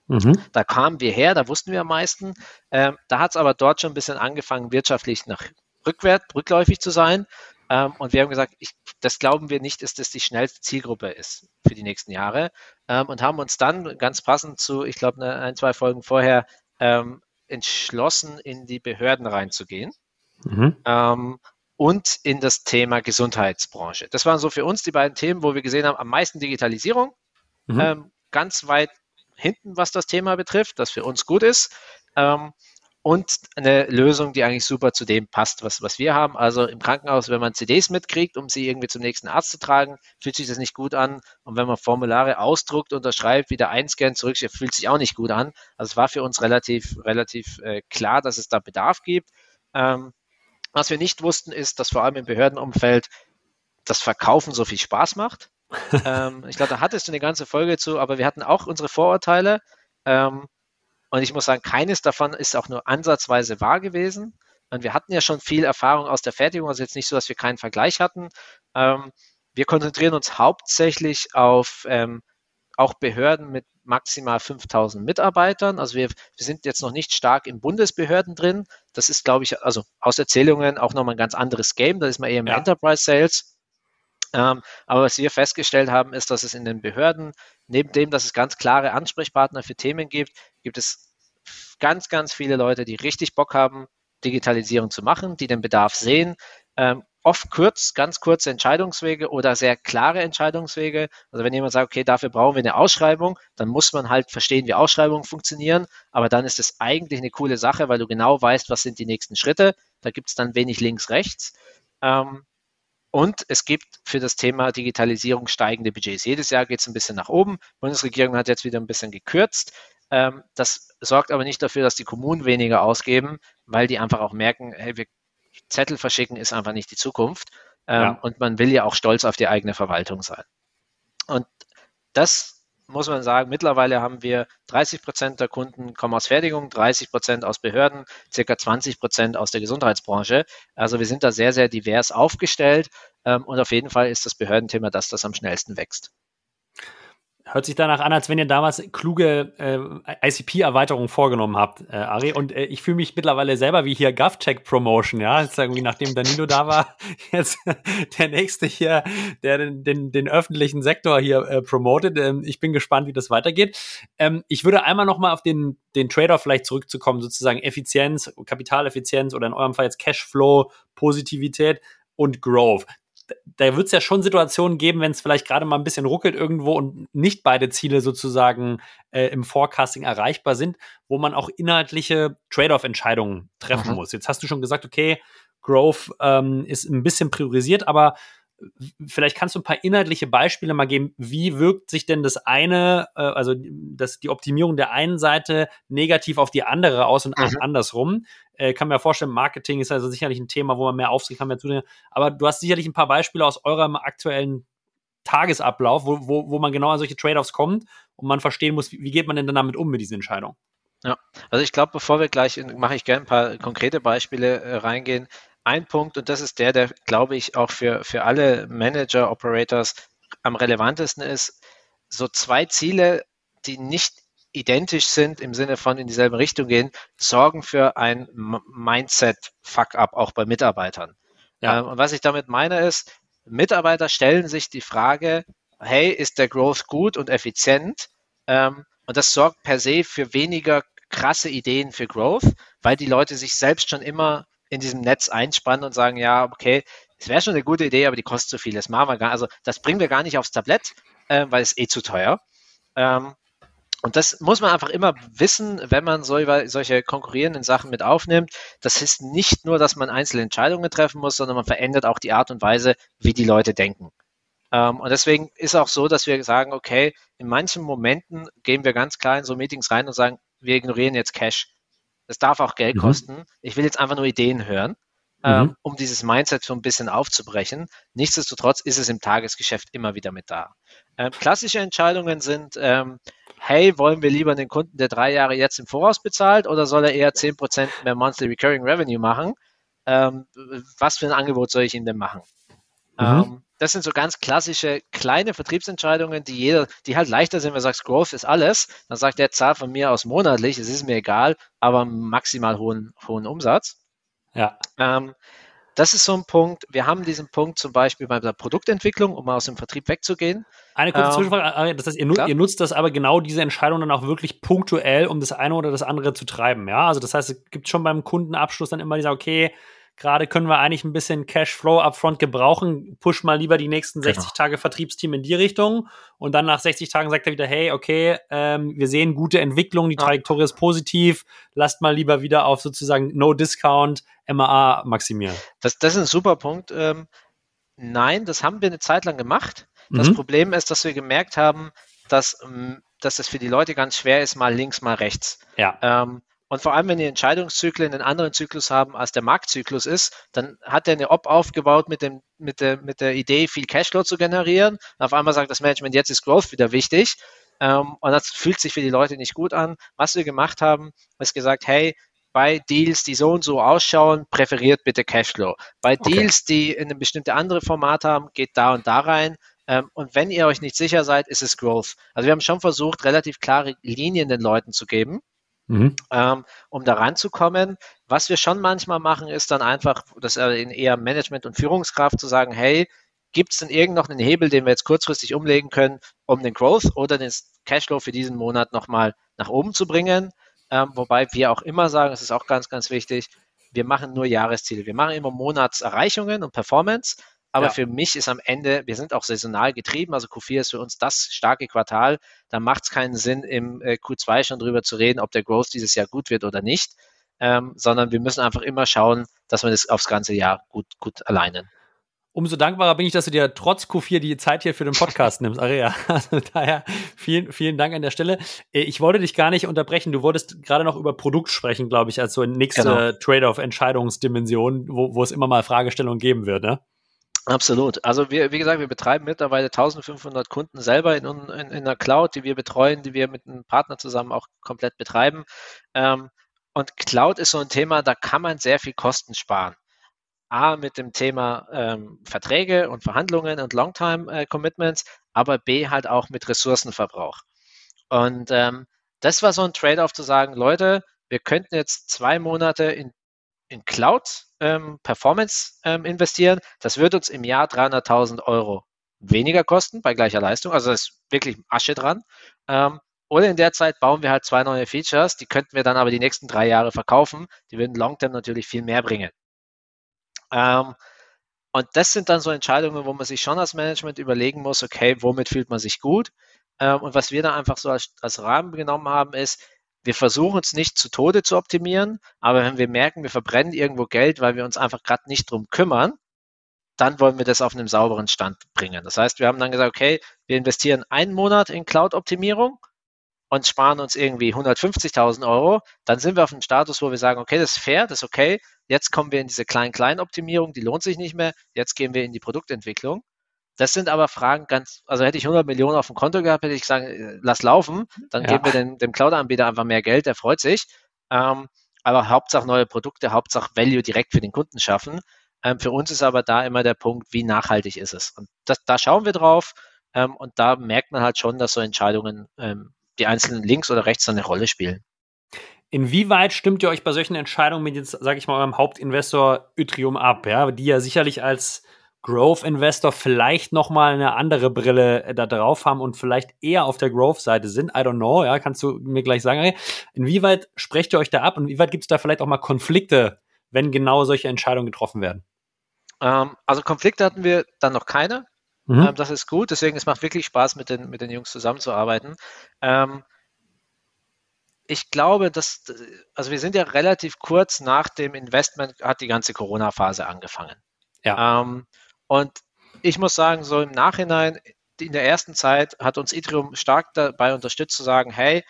Mhm. Da kamen wir her, da wussten wir am meisten. Ähm, da hat es aber dort schon ein bisschen angefangen, wirtschaftlich nach rückwärts, rückläufig zu sein. Ähm, und wir haben gesagt, ich, das glauben wir nicht, dass das die schnellste Zielgruppe ist für die nächsten Jahre. Ähm, und haben uns dann ganz passend zu, ich glaube, ne, ein, zwei Folgen vorher ähm, entschlossen, in die Behörden reinzugehen. Mhm. Ähm, und in das Thema Gesundheitsbranche. Das waren so für uns die beiden Themen, wo wir gesehen haben, am meisten Digitalisierung, mhm. ähm, ganz weit hinten, was das Thema betrifft, das für uns gut ist. Ähm, und eine Lösung, die eigentlich super zu dem passt, was, was wir haben. Also im Krankenhaus, wenn man CDs mitkriegt, um sie irgendwie zum nächsten Arzt zu tragen, fühlt sich das nicht gut an. Und wenn man Formulare ausdruckt, unterschreibt, wieder einscannt, zurückschickt, fühlt sich auch nicht gut an. Also es war für uns relativ, relativ äh, klar, dass es da Bedarf gibt. Ähm, was wir nicht wussten, ist, dass vor allem im Behördenumfeld das Verkaufen so viel Spaß macht. ähm, ich glaube, da hattest du eine ganze Folge zu, aber wir hatten auch unsere Vorurteile. Ähm, und ich muss sagen, keines davon ist auch nur ansatzweise wahr gewesen. Und wir hatten ja schon viel Erfahrung aus der Fertigung, also jetzt nicht so, dass wir keinen Vergleich hatten. Ähm, wir konzentrieren uns hauptsächlich auf ähm, auch Behörden mit maximal 5000 Mitarbeitern. Also wir, wir sind jetzt noch nicht stark in Bundesbehörden drin. Das ist, glaube ich, also aus Erzählungen auch nochmal ein ganz anderes Game. Da ist man eher im ja. Enterprise Sales. Ähm, aber was wir festgestellt haben, ist, dass es in den Behörden, neben dem, dass es ganz klare Ansprechpartner für Themen gibt, gibt es ganz, ganz viele Leute, die richtig Bock haben, Digitalisierung zu machen, die den Bedarf sehen, ähm, oft kurz, ganz kurze Entscheidungswege oder sehr klare Entscheidungswege. Also wenn jemand sagt, okay, dafür brauchen wir eine Ausschreibung, dann muss man halt verstehen, wie Ausschreibungen funktionieren. Aber dann ist es eigentlich eine coole Sache, weil du genau weißt, was sind die nächsten Schritte. Da gibt es dann wenig links, rechts. Ähm, und es gibt für das Thema Digitalisierung steigende Budgets. Jedes Jahr geht es ein bisschen nach oben. Die Bundesregierung hat jetzt wieder ein bisschen gekürzt. Ähm, das sorgt aber nicht dafür, dass die Kommunen weniger ausgeben, weil die einfach auch merken, hey, wir Zettel verschicken ist einfach nicht die Zukunft. Ähm, ja. Und man will ja auch stolz auf die eigene Verwaltung sein. Und das muss man sagen, mittlerweile haben wir 30 Prozent der Kunden kommen aus Fertigung, 30 Prozent aus Behörden, circa 20 Prozent aus der Gesundheitsbranche. Also wir sind da sehr, sehr divers aufgestellt ähm, und auf jeden Fall ist das Behördenthema das, das am schnellsten wächst.
Hört sich danach an, als wenn ihr damals kluge äh, ICP-Erweiterungen vorgenommen habt, äh, Ari. Und äh, ich fühle mich mittlerweile selber wie hier GovTech Promotion, ja. Jetzt irgendwie, nachdem Danilo da war, jetzt der nächste hier, der den, den, den öffentlichen Sektor hier äh, promotet. Ähm, ich bin gespannt, wie das weitergeht. Ähm, ich würde einmal nochmal auf den, den Trade-off vielleicht zurückzukommen, sozusagen Effizienz, Kapitaleffizienz oder in eurem Fall jetzt Cashflow, Positivität und Growth da wird es ja schon Situationen geben, wenn es vielleicht gerade mal ein bisschen ruckelt irgendwo und nicht beide Ziele sozusagen äh, im Forecasting erreichbar sind, wo man auch inhaltliche Trade-off-Entscheidungen treffen mhm. muss. Jetzt hast du schon gesagt, okay, Growth ähm, ist ein bisschen priorisiert, aber vielleicht kannst du ein paar inhaltliche Beispiele mal geben. Wie wirkt sich denn das eine, äh, also das, die Optimierung der einen Seite negativ auf die andere aus und mhm. andersrum? Äh, kann mir vorstellen, Marketing ist also sicherlich ein Thema, wo man mehr Aufsicht kann, mehr tun. Aber du hast sicherlich ein paar Beispiele aus eurem aktuellen Tagesablauf, wo, wo, wo man genau an solche Trade-offs kommt und man verstehen muss, wie, wie geht man denn dann damit um mit diesen Entscheidungen?
Ja, also ich glaube, bevor wir gleich, mache ich gerne ein paar konkrete Beispiele äh, reingehen ein Punkt, und das ist der, der, glaube ich, auch für, für alle Manager, Operators am relevantesten ist, so zwei Ziele, die nicht identisch sind im Sinne von in dieselbe Richtung gehen, sorgen für ein Mindset-Fuck-up auch bei Mitarbeitern. Ja. Ähm, und was ich damit meine ist, Mitarbeiter stellen sich die Frage, hey, ist der Growth gut und effizient? Ähm, und das sorgt per se für weniger krasse Ideen für Growth, weil die Leute sich selbst schon immer in diesem Netz einspannen und sagen, ja, okay, es wäre schon eine gute Idee, aber die kostet zu viel. Das machen wir gar, also das bringen wir gar nicht aufs Tablett, äh, weil es eh zu teuer. Ähm, Und das muss man einfach immer wissen, wenn man solche konkurrierenden Sachen mit aufnimmt. Das ist nicht nur, dass man einzelne Entscheidungen treffen muss, sondern man verändert auch die Art und Weise, wie die Leute denken. Ähm, und deswegen ist auch so, dass wir sagen, okay, in manchen Momenten gehen wir ganz klar in so Meetings rein und sagen, wir ignorieren jetzt Cash. Das darf auch Geld mhm. kosten. Ich will jetzt einfach nur Ideen hören, ähm, mhm. um dieses Mindset so ein bisschen aufzubrechen. Nichtsdestotrotz ist es im Tagesgeschäft immer wieder mit da. Ähm, klassische Entscheidungen sind, ähm, hey, wollen wir lieber den Kunden, der drei Jahre jetzt im Voraus bezahlt oder soll er eher 10% mehr Monthly Recurring Revenue machen? Ähm, was für ein Angebot soll ich ihm denn machen? Mhm. Das sind so ganz klassische kleine Vertriebsentscheidungen, die jeder, die halt leichter sind, wenn du sagst, Growth ist alles, dann sagt der Zahl von mir aus monatlich, es ist mir egal, aber maximal hohen, hohen Umsatz. Ja. Ähm, das ist so ein Punkt. Wir haben diesen Punkt zum Beispiel bei der Produktentwicklung, um mal aus dem Vertrieb wegzugehen.
Eine kurze ähm, Zwischenfrage. Das heißt, ihr, ihr, nutzt das aber genau diese Entscheidung dann auch wirklich punktuell, um das eine oder das andere zu treiben. Ja, also das heißt, es gibt schon beim Kundenabschluss dann immer dieser, okay, Gerade können wir eigentlich ein bisschen Cashflow upfront gebrauchen. Push mal lieber die nächsten 60 genau. Tage Vertriebsteam in die Richtung. Und dann nach 60 Tagen sagt er wieder, hey, okay, ähm, wir sehen gute Entwicklung, die Trajektorie ist positiv. Lasst mal lieber wieder auf sozusagen No Discount MAA maximieren.
Das, das ist ein super Punkt. Ähm, nein, das haben wir eine Zeit lang gemacht. Das mhm. Problem ist, dass wir gemerkt haben, dass, ähm, dass es für die Leute ganz schwer ist, mal links, mal rechts. Ja. Ähm, und vor allem, wenn die Entscheidungszyklen einen anderen Zyklus haben, als der Marktzyklus ist, dann hat er eine Op aufgebaut mit, dem, mit, der, mit der Idee, viel Cashflow zu generieren. Und auf einmal sagt das Management, jetzt ist Growth wieder wichtig. Ähm, und das fühlt sich für die Leute nicht gut an. Was wir gemacht haben, ist gesagt, hey, bei Deals, die so und so ausschauen, präferiert bitte Cashflow. Bei okay. Deals, die in ein bestimmte andere Format haben, geht da und da rein. Ähm, und wenn ihr euch nicht sicher seid, ist es Growth. Also wir haben schon versucht, relativ klare Linien den Leuten zu geben mhm. ähm, um da ranzukommen. Was wir schon manchmal machen, ist dann einfach, das in eher Management und Führungskraft zu sagen, hey, gibt es denn irgend noch einen Hebel, den wir jetzt kurzfristig umlegen können, um den Growth oder den Cashflow für diesen Monat nochmal nach oben zu bringen? Ähm, wobei wir auch immer sagen, das ist auch ganz, ganz wichtig, wir machen nur Jahresziele. Wir machen immer Monatserreichungen und Performance, aber ja. für mich ist am Ende, wir sind auch saisonal getrieben, also Q4 ist für uns das starke Quartal. Da macht es keinen Sinn, im äh, Q2 schon drüber zu reden, ob der Growth dieses Jahr gut wird oder nicht, ähm, sondern wir müssen einfach immer schauen, dass wir das aufs ganze Jahr gut, gut alleinen.
Umso dankbarer bin ich, dass du dir trotz Q4 die Zeit hier für den Podcast nimmst, Aria. Also daher vielen, vielen Dank an der Stelle. Äh, ich wollte dich gar nicht unterbrechen. Du wolltest gerade noch über Produkt sprechen, glaube ich, als so nächste genau. Trade-off-Entscheidungsdimension, wo, wo es immer mal Fragestellungen geben wird, ne?
Absolut. Also wir, wie gesagt, wir betreiben mittlerweile 1500 Kunden selber in, in, in der Cloud, die wir betreuen, die wir mit einem Partner zusammen auch komplett betreiben. Ähm, und Cloud ist so ein Thema, da kann man sehr viel Kosten sparen. A, mit dem Thema ähm, Verträge und Verhandlungen und Longtime-Commitments, äh, aber B, halt auch mit Ressourcenverbrauch. Und ähm, das war so ein Trade-off zu sagen, Leute, wir könnten jetzt zwei Monate in in Cloud ähm, Performance ähm, investieren. Das wird uns im Jahr 300.000 Euro weniger kosten bei gleicher Leistung. Also das ist wirklich Asche dran. Ähm, oder in der Zeit bauen wir halt zwei neue Features, die könnten wir dann aber die nächsten drei Jahre verkaufen. Die würden Longterm natürlich viel mehr bringen. Ähm, und das sind dann so Entscheidungen, wo man sich schon als Management überlegen muss, okay, womit fühlt man sich gut? Ähm, und was wir da einfach so als, als Rahmen genommen haben, ist, wir versuchen es nicht zu Tode zu optimieren, aber wenn wir merken, wir verbrennen irgendwo Geld, weil wir uns einfach gerade nicht drum kümmern, dann wollen wir das auf einem sauberen Stand bringen. Das heißt, wir haben dann gesagt, okay, wir investieren einen Monat in Cloud-Optimierung und sparen uns irgendwie 150.000 Euro. Dann sind wir auf einem Status, wo wir sagen, okay, das ist fair, das ist okay. Jetzt kommen wir in diese Klein-Klein-Optimierung, die lohnt sich nicht mehr. Jetzt gehen wir in die Produktentwicklung. Das sind aber Fragen ganz, also hätte ich 100 Millionen auf dem Konto gehabt, hätte ich gesagt, äh, lass laufen, dann ja. geben wir dem, dem Cloud-Anbieter einfach mehr Geld, der freut sich. Ähm, aber Hauptsache neue Produkte, Hauptsache Value direkt für den Kunden schaffen. Ähm, für uns ist aber da immer der Punkt, wie nachhaltig ist es. Und das, da schauen wir drauf ähm, und da merkt man halt schon, dass so Entscheidungen ähm, die einzelnen links oder rechts eine Rolle spielen.
Inwieweit stimmt ihr euch bei solchen Entscheidungen mit jetzt, sage ich mal, eurem Hauptinvestor Yttrium ab, ja, die ja sicherlich als Growth Investor vielleicht noch mal eine andere Brille äh, da drauf haben und vielleicht eher auf der Growth Seite sind. I don't know, ja, kannst du mir gleich sagen. Inwieweit sprecht ihr euch da ab und inwieweit gibt es da vielleicht auch mal Konflikte, wenn genau solche Entscheidungen getroffen werden?
Ähm, also Konflikte hatten wir dann noch keine. Mhm. Ähm, das ist gut, deswegen es macht wirklich Spaß mit den mit den Jungs zusammenzuarbeiten. Ähm, ich glaube, dass, also wir sind ja relativ kurz nach dem Investment, hat die ganze Corona-Phase angefangen. Ja. Und ich muss sagen, so im Nachhinein, in der ersten Zeit hat uns Itrium stark dabei unterstützt zu sagen, hey,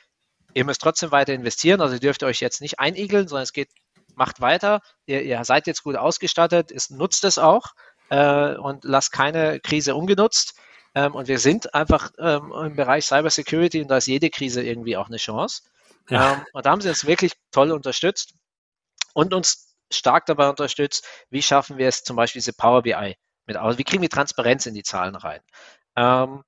ihr müsst trotzdem weiter investieren, also ihr dürft euch jetzt nicht einigeln, sondern es geht, macht weiter, ihr, ihr seid jetzt gut ausgestattet, es nutzt es auch äh, und lasst keine Krise ungenutzt. Ähm, und wir sind einfach ähm, im Bereich Cybersecurity und da ist jede Krise irgendwie auch eine Chance. Ja. Ähm, und da haben sie uns wirklich toll unterstützt und uns stark dabei unterstützt, wie schaffen wir es zum Beispiel diese Power BI mit aus, wie kriegen wir Transparenz in die Zahlen rein. Ähm,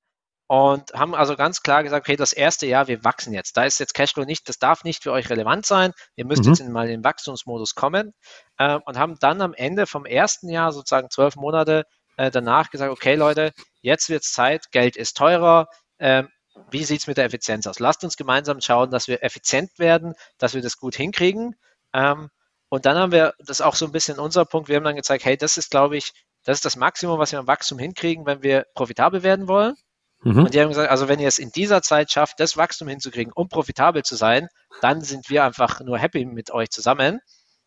und haben also ganz klar gesagt, okay, das erste Jahr, wir wachsen jetzt. Da ist jetzt Cashflow nicht, das darf nicht für euch relevant sein. Ihr müsst mhm. jetzt in, mal in den Wachstumsmodus kommen äh, und haben dann am Ende vom ersten Jahr, sozusagen zwölf Monate äh, danach gesagt, okay Leute, jetzt wird es Zeit, Geld ist teurer, äh, wie sieht es mit der Effizienz aus? Lasst uns gemeinsam schauen, dass wir effizient werden, dass wir das gut hinkriegen. Ähm, und dann haben wir, das ist auch so ein bisschen unser Punkt, wir haben dann gezeigt, hey, das ist, glaube ich, das ist das Maximum, was wir am Wachstum hinkriegen, wenn wir profitabel werden wollen. Mhm. Und die haben gesagt, also wenn ihr es in dieser Zeit schafft, das Wachstum hinzukriegen, um profitabel zu sein, dann sind wir einfach nur happy mit euch zusammen.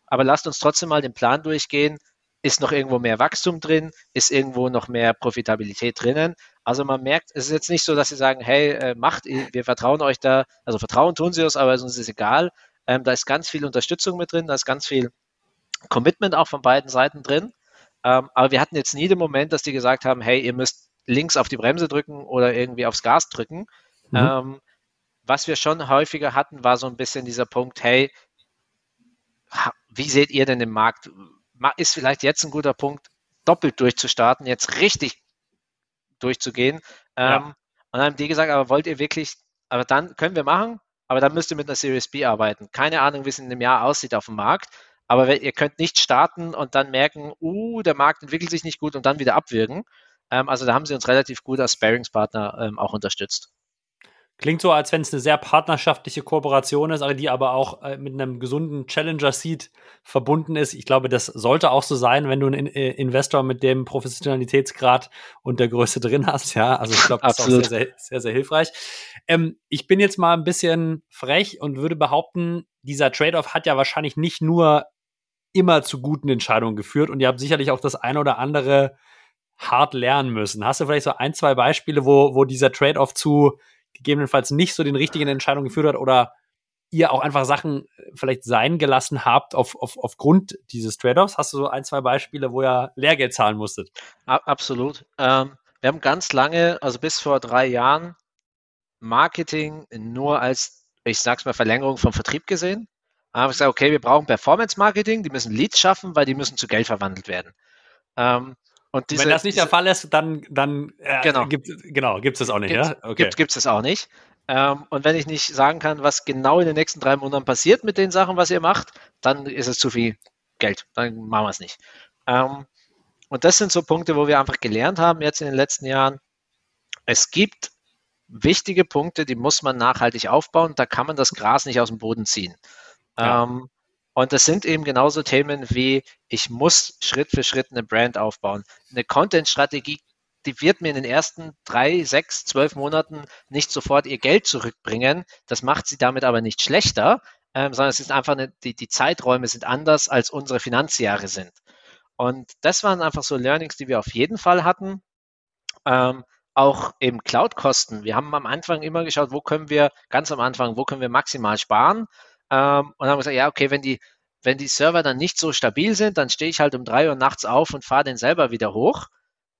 Aber lasst uns trotzdem mal den Plan durchgehen. Ist noch irgendwo mehr Wachstum drin? Ist irgendwo noch mehr Profitabilität drinnen? Also man merkt, es ist jetzt nicht so, dass sie sagen, hey, äh, macht, wir vertrauen euch da, also vertrauen tun sie uns, aber uns ist egal. Ähm, da ist ganz viel Unterstützung mit drin, da ist ganz viel Commitment auch von beiden Seiten drin. Ähm, aber wir hatten jetzt nie den Moment, dass die gesagt haben, hey, ihr müsst links auf die Bremse drücken oder irgendwie aufs Gas drücken. Mhm. Ähm, was wir schon häufiger hatten, war so ein bisschen dieser Punkt, hey, wie seht ihr denn den Markt? Ist vielleicht jetzt ein guter Punkt, doppelt durchzustarten, jetzt richtig durchzugehen. Ja. Ähm, und dann haben die gesagt, aber wollt ihr wirklich, aber dann können wir machen, aber dann müsst ihr mit einer Series B arbeiten. Keine Ahnung, wie es in einem Jahr aussieht auf dem Markt. Aber ihr könnt nicht starten und dann merken, uh, der Markt entwickelt sich nicht gut und dann wieder abwirken. Ähm, also da haben sie uns relativ gut als Sparingspartner ähm, auch unterstützt.
Klingt so, als wenn es eine sehr partnerschaftliche Kooperation ist, die aber auch äh, mit einem gesunden Challenger-Seed verbunden ist. Ich glaube, das sollte auch so sein, wenn du einen äh, Investor mit dem Professionalitätsgrad und der Größe drin hast. Ja, also ich glaube, das ist auch sehr, sehr, sehr, sehr hilfreich. Ähm, ich bin jetzt mal ein bisschen frech und würde behaupten, dieser Trade-off hat ja wahrscheinlich nicht nur immer zu guten Entscheidungen geführt und ihr habt sicherlich auch das eine oder andere hart lernen müssen. Hast du vielleicht so ein, zwei Beispiele, wo, wo dieser Trade-off zu gegebenenfalls nicht so den richtigen Entscheidungen geführt hat oder ihr auch einfach Sachen äh, vielleicht sein gelassen habt auf, auf, aufgrund dieses Trade-offs? Hast du so ein, zwei Beispiele, wo ihr Lehrgeld zahlen musstet?
Absolut. Ähm, wir haben ganz lange, also bis vor drei Jahren, Marketing nur als, ich sag's mal, Verlängerung vom Vertrieb gesehen. Haben wir gesagt, okay, wir brauchen Performance-Marketing, die müssen Leads schaffen, weil die müssen zu Geld verwandelt werden.
Ähm, und diese, Wenn das nicht diese, der Fall ist, dann, dann äh, genau. gibt es genau, gibt's das auch nicht,
gibt's,
ja?
Okay. Gibt es auch nicht. Ähm, und wenn ich nicht sagen kann, was genau in den nächsten drei Monaten passiert mit den Sachen, was ihr macht, dann ist es zu viel Geld. Dann machen wir es nicht. Ähm, und das sind so Punkte, wo wir einfach gelernt haben jetzt in den letzten Jahren. Es gibt wichtige Punkte, die muss man nachhaltig aufbauen. Da kann man das Gras nicht aus dem Boden ziehen. Ja. Ähm, und das sind eben genauso Themen wie, ich muss Schritt für Schritt eine Brand aufbauen. Eine Content-Strategie, die wird mir in den ersten drei, sechs, zwölf Monaten nicht sofort ihr Geld zurückbringen. Das macht sie damit aber nicht schlechter, ähm, sondern es ist einfach eine, die, die Zeiträume sind anders, als unsere Finanzjahre sind. Und das waren einfach so Learnings, die wir auf jeden Fall hatten. Ähm, auch eben Cloud-Kosten. Wir haben am Anfang immer geschaut, wo können wir, ganz am Anfang, wo können wir maximal sparen ähm, und haben gesagt, ja, okay, wenn die, wenn die Server dann nicht so stabil sind, dann stehe ich halt um drei Uhr nachts auf und fahre den selber wieder hoch.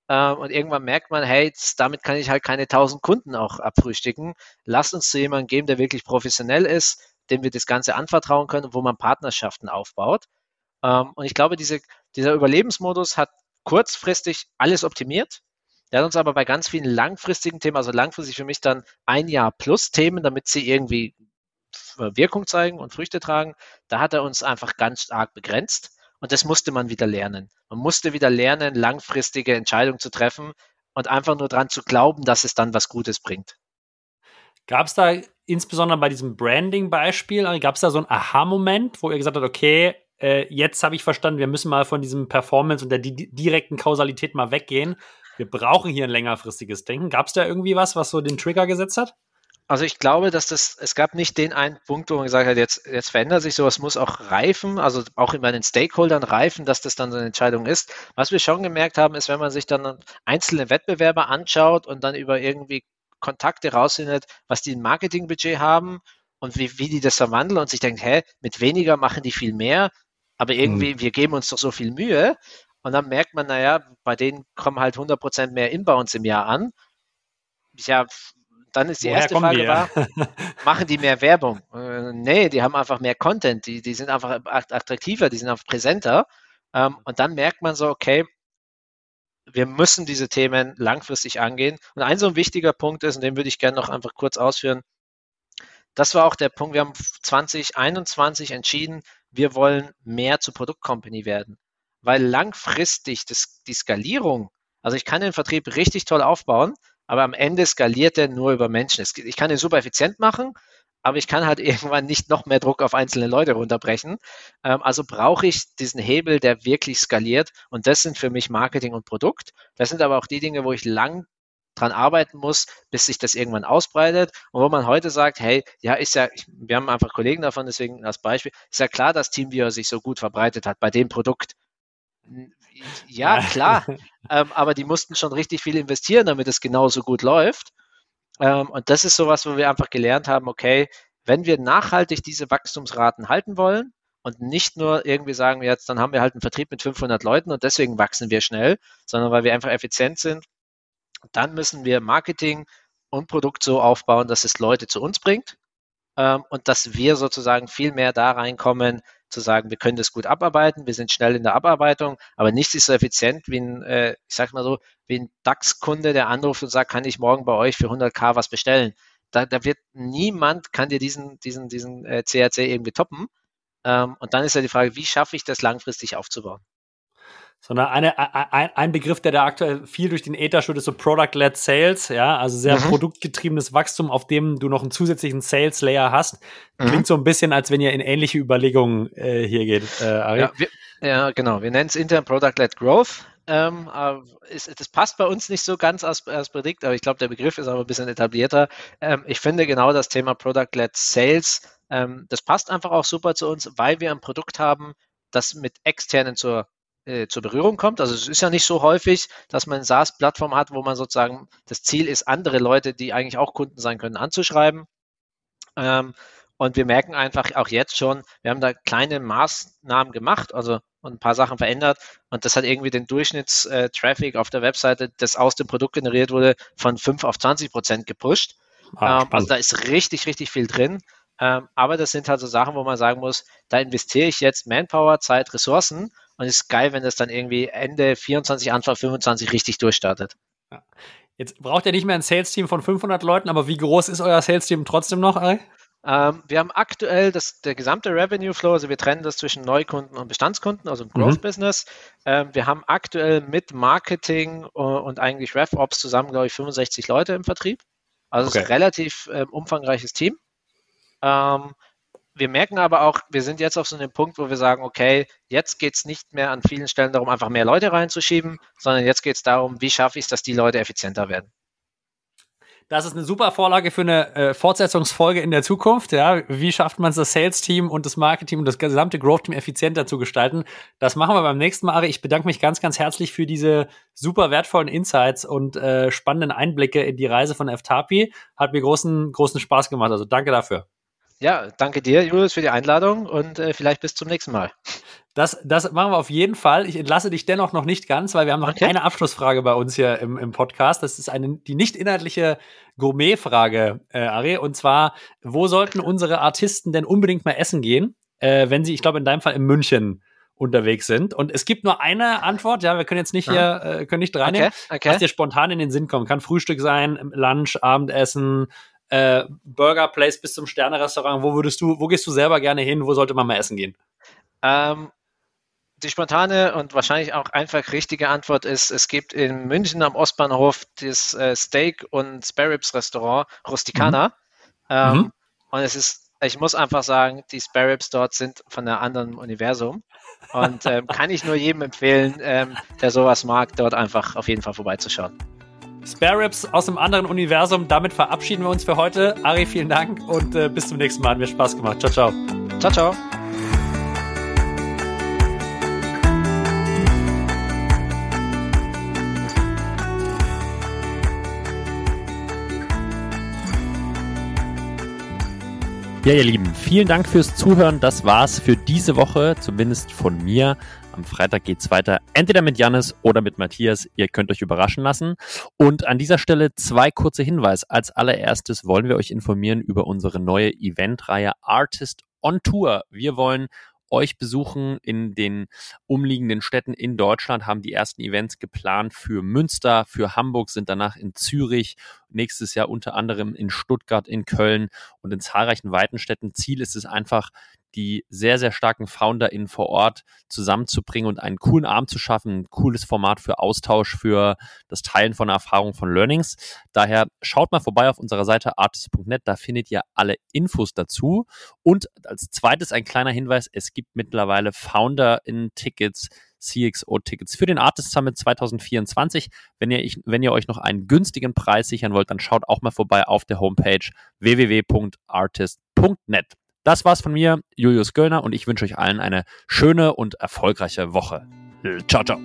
Ähm, und irgendwann merkt man, hey, damit kann ich halt keine tausend Kunden auch abfrühstücken. Lasst uns zu jemandem geben, der wirklich professionell ist, dem wir das Ganze anvertrauen können, wo man Partnerschaften aufbaut. Ähm, und ich glaube, diese, dieser Überlebensmodus hat kurzfristig alles optimiert. Der hat uns aber bei ganz vielen langfristigen Themen, also langfristig für mich dann ein Jahr plus Themen, damit sie irgendwie Wirkung zeigen und Früchte tragen, da hat er uns einfach ganz stark begrenzt. Und das musste man wieder lernen. Man musste wieder lernen, langfristige Entscheidungen zu treffen und einfach nur daran zu glauben, dass es dann was Gutes bringt.
Gab es da insbesondere bei diesem Branding-Beispiel, gab es da so einen Aha-Moment, wo ihr gesagt habt, okay, äh, jetzt habe ich verstanden, wir müssen mal von diesem Performance und der di direkten Kausalität mal weggehen. Wir brauchen hier ein längerfristiges Denken. Gab es da irgendwie was, was so den Trigger gesetzt hat?
Also ich glaube, dass das, es gab nicht den einen Punkt, wo man gesagt hat, jetzt, jetzt verändert sich sowas, muss auch reifen, also auch bei den Stakeholdern reifen, dass das dann so eine Entscheidung ist. Was wir schon gemerkt haben, ist, wenn man sich dann einzelne Wettbewerber anschaut und dann über irgendwie Kontakte rausfindet, was die ein Marketingbudget haben und wie, wie die das verwandeln und sich denkt, hä, mit weniger machen die viel mehr, aber irgendwie, mhm. wir geben uns doch so viel Mühe. Und dann merkt man, naja, bei denen kommen halt 100% mehr Inbounds im Jahr an. Ja, dann ist die Woher erste Frage, die, war, machen die mehr Werbung? Äh, nee, die haben einfach mehr Content, die, die sind einfach attraktiver, die sind einfach präsenter. Ähm, und dann merkt man so, okay, wir müssen diese Themen langfristig angehen. Und ein so ein wichtiger Punkt ist, und den würde ich gerne noch einfach kurz ausführen, das war auch der Punkt, wir haben 2021 entschieden, wir wollen mehr zur Produktcompany werden. Weil langfristig das, die Skalierung, also ich kann den Vertrieb richtig toll aufbauen, aber am Ende skaliert er nur über Menschen. Ich kann ihn super effizient machen, aber ich kann halt irgendwann nicht noch mehr Druck auf einzelne Leute runterbrechen. Ähm, also brauche ich diesen Hebel, der wirklich skaliert. Und das sind für mich Marketing und Produkt. Das sind aber auch die Dinge, wo ich lang dran arbeiten muss, bis sich das irgendwann ausbreitet. Und wo man heute sagt, hey, ja, ist ja, wir haben einfach Kollegen davon, deswegen als Beispiel, ist ja klar, dass TeamViewer sich so gut verbreitet hat bei dem Produkt. Ja, klar. ähm, aber die mussten schon richtig viel investieren, damit es genauso gut läuft. Ähm, und das ist sowas, wo wir einfach gelernt haben, okay, wenn wir nachhaltig diese Wachstumsraten halten wollen und nicht nur irgendwie sagen, jetzt dann haben wir halt einen Vertrieb mit 500 Leuten und deswegen wachsen wir schnell, sondern weil wir einfach effizient sind, dann müssen wir Marketing und Produkt so aufbauen, dass es Leute zu uns bringt ähm, und dass wir sozusagen viel mehr da reinkommen, zu sagen, wir können das gut abarbeiten, wir sind schnell in der Abarbeitung, aber nichts ist so effizient wie ein, äh, ich sag mal so, wie ein DAX-Kunde, der anruft und sagt, kann ich morgen bei euch für 100k was bestellen? Da, da wird niemand kann dir diesen, diesen, diesen äh, CRC irgendwie toppen. Ähm, und dann ist ja die Frage, wie schaffe ich das langfristig aufzubauen?
Sondern eine, ein, ein Begriff, der da aktuell viel durch den Äther schürt, ist so Product-led Sales, ja, also sehr mhm. produktgetriebenes Wachstum, auf dem du noch einen zusätzlichen Sales-Layer hast. Mhm. Klingt so ein bisschen, als wenn ihr in ähnliche Überlegungen äh, hier geht, äh, Ari.
Ja, wir, ja, genau. Wir nennen es intern Product-led Growth. Ähm, ist, das passt bei uns nicht so ganz als, als Predikt, aber ich glaube, der Begriff ist aber ein bisschen etablierter. Ähm, ich finde genau das Thema Product-led Sales, ähm, das passt einfach auch super zu uns, weil wir ein Produkt haben, das mit externen zur äh, zur Berührung kommt. Also es ist ja nicht so häufig, dass man eine SaaS-Plattform hat, wo man sozusagen das Ziel ist, andere Leute, die eigentlich auch Kunden sein können, anzuschreiben. Ähm, und wir merken einfach auch jetzt schon, wir haben da kleine Maßnahmen gemacht, also ein paar Sachen verändert und das hat irgendwie den Durchschnittstraffic auf der Webseite, das aus dem Produkt generiert wurde, von 5 auf 20 Prozent gepusht. Ah, ähm, also da ist richtig, richtig viel drin. Ähm, aber das sind halt so Sachen, wo man sagen muss, da investiere ich jetzt Manpower, Zeit, Ressourcen und es ist geil, wenn das dann irgendwie Ende 24, Anfang 25 richtig durchstartet.
Ja. Jetzt braucht ihr nicht mehr ein Sales-Team von 500 Leuten, aber wie groß ist euer Sales-Team trotzdem noch, Ari?
Ähm, wir haben aktuell das, der gesamte Revenue Flow, also wir trennen das zwischen Neukunden und Bestandskunden, also im Growth mhm. Business. Ähm, wir haben aktuell mit Marketing und eigentlich RevOps zusammen, glaube ich, 65 Leute im Vertrieb. Also okay. ein relativ ähm, umfangreiches Team. Ähm, wir merken aber auch, wir sind jetzt auf so einem Punkt, wo wir sagen, okay, jetzt geht es nicht mehr an vielen Stellen darum, einfach mehr Leute reinzuschieben, sondern jetzt geht es darum, wie schaffe ich es, dass die Leute effizienter werden.
Das ist eine super Vorlage für eine äh, Fortsetzungsfolge in der Zukunft. Ja, wie schafft man es, das Sales-Team und das Marketing und das gesamte Growth-Team effizienter zu gestalten? Das machen wir beim nächsten Mal. Ari, ich bedanke mich ganz, ganz herzlich für diese super wertvollen Insights und äh, spannenden Einblicke in die Reise von FTAPI. Hat mir großen, großen Spaß gemacht. Also danke dafür.
Ja, danke dir, Julius, für die Einladung und äh, vielleicht bis zum nächsten Mal.
Das, das machen wir auf jeden Fall. Ich entlasse dich dennoch noch nicht ganz, weil wir haben noch okay. eine Abschlussfrage bei uns hier im, im Podcast. Das ist eine, die nicht inhaltliche Gourmet-Frage, äh, Ari. Und zwar, wo sollten unsere Artisten denn unbedingt mal essen gehen, äh, wenn sie, ich glaube, in deinem Fall in München unterwegs sind. Und es gibt nur eine Antwort, ja, wir können jetzt nicht hier, äh, können nicht reinnehmen, okay, okay. was dir spontan in den Sinn kommt. Kann Frühstück sein, Lunch, Abendessen, äh, Burger Place bis zum Sterne-Restaurant, wo würdest du, wo gehst du selber gerne hin? Wo sollte man mal essen gehen?
Ähm, die spontane und wahrscheinlich auch einfach richtige Antwort ist, es gibt in München am Ostbahnhof das äh, Steak- und Sparrows Restaurant Rusticana. Mhm. Ähm, mhm. Und es ist, ich muss einfach sagen, die Sparrows dort sind von einem anderen Universum. Und ähm, kann ich nur jedem empfehlen, ähm, der sowas mag, dort einfach auf jeden Fall vorbeizuschauen.
Spare Ribs aus einem anderen Universum. Damit verabschieden wir uns für heute. Ari, vielen Dank und äh, bis zum nächsten Mal. Hat mir Spaß gemacht. Ciao, ciao.
Ciao, ciao.
Ja, ihr Lieben, vielen Dank fürs Zuhören. Das war's für diese Woche, zumindest von mir. Am Freitag geht's weiter, entweder mit Jannis oder mit Matthias. Ihr könnt euch überraschen lassen. Und an dieser Stelle zwei kurze Hinweise. Als allererstes wollen wir euch informieren über unsere neue Eventreihe Artist on Tour. Wir wollen euch besuchen in den umliegenden Städten in Deutschland, haben die ersten Events geplant für Münster, für Hamburg, sind danach in Zürich, nächstes Jahr unter anderem in Stuttgart, in Köln und in zahlreichen weiten Städten. Ziel ist es einfach, die sehr, sehr starken FounderInnen vor Ort zusammenzubringen und einen coolen Abend zu schaffen, ein cooles Format für Austausch, für das Teilen von Erfahrungen von Learnings. Daher schaut mal vorbei auf unserer Seite artist.net, da findet ihr alle Infos dazu. Und als zweites ein kleiner Hinweis, es gibt mittlerweile FounderInnen-Tickets, CXO-Tickets für den Artist Summit 2024. Wenn ihr, wenn ihr euch noch einen günstigen Preis sichern wollt, dann schaut auch mal vorbei auf der Homepage www.artist.net. Das war's von mir, Julius Göllner, und ich wünsche euch allen eine schöne und erfolgreiche Woche. Ciao, ciao.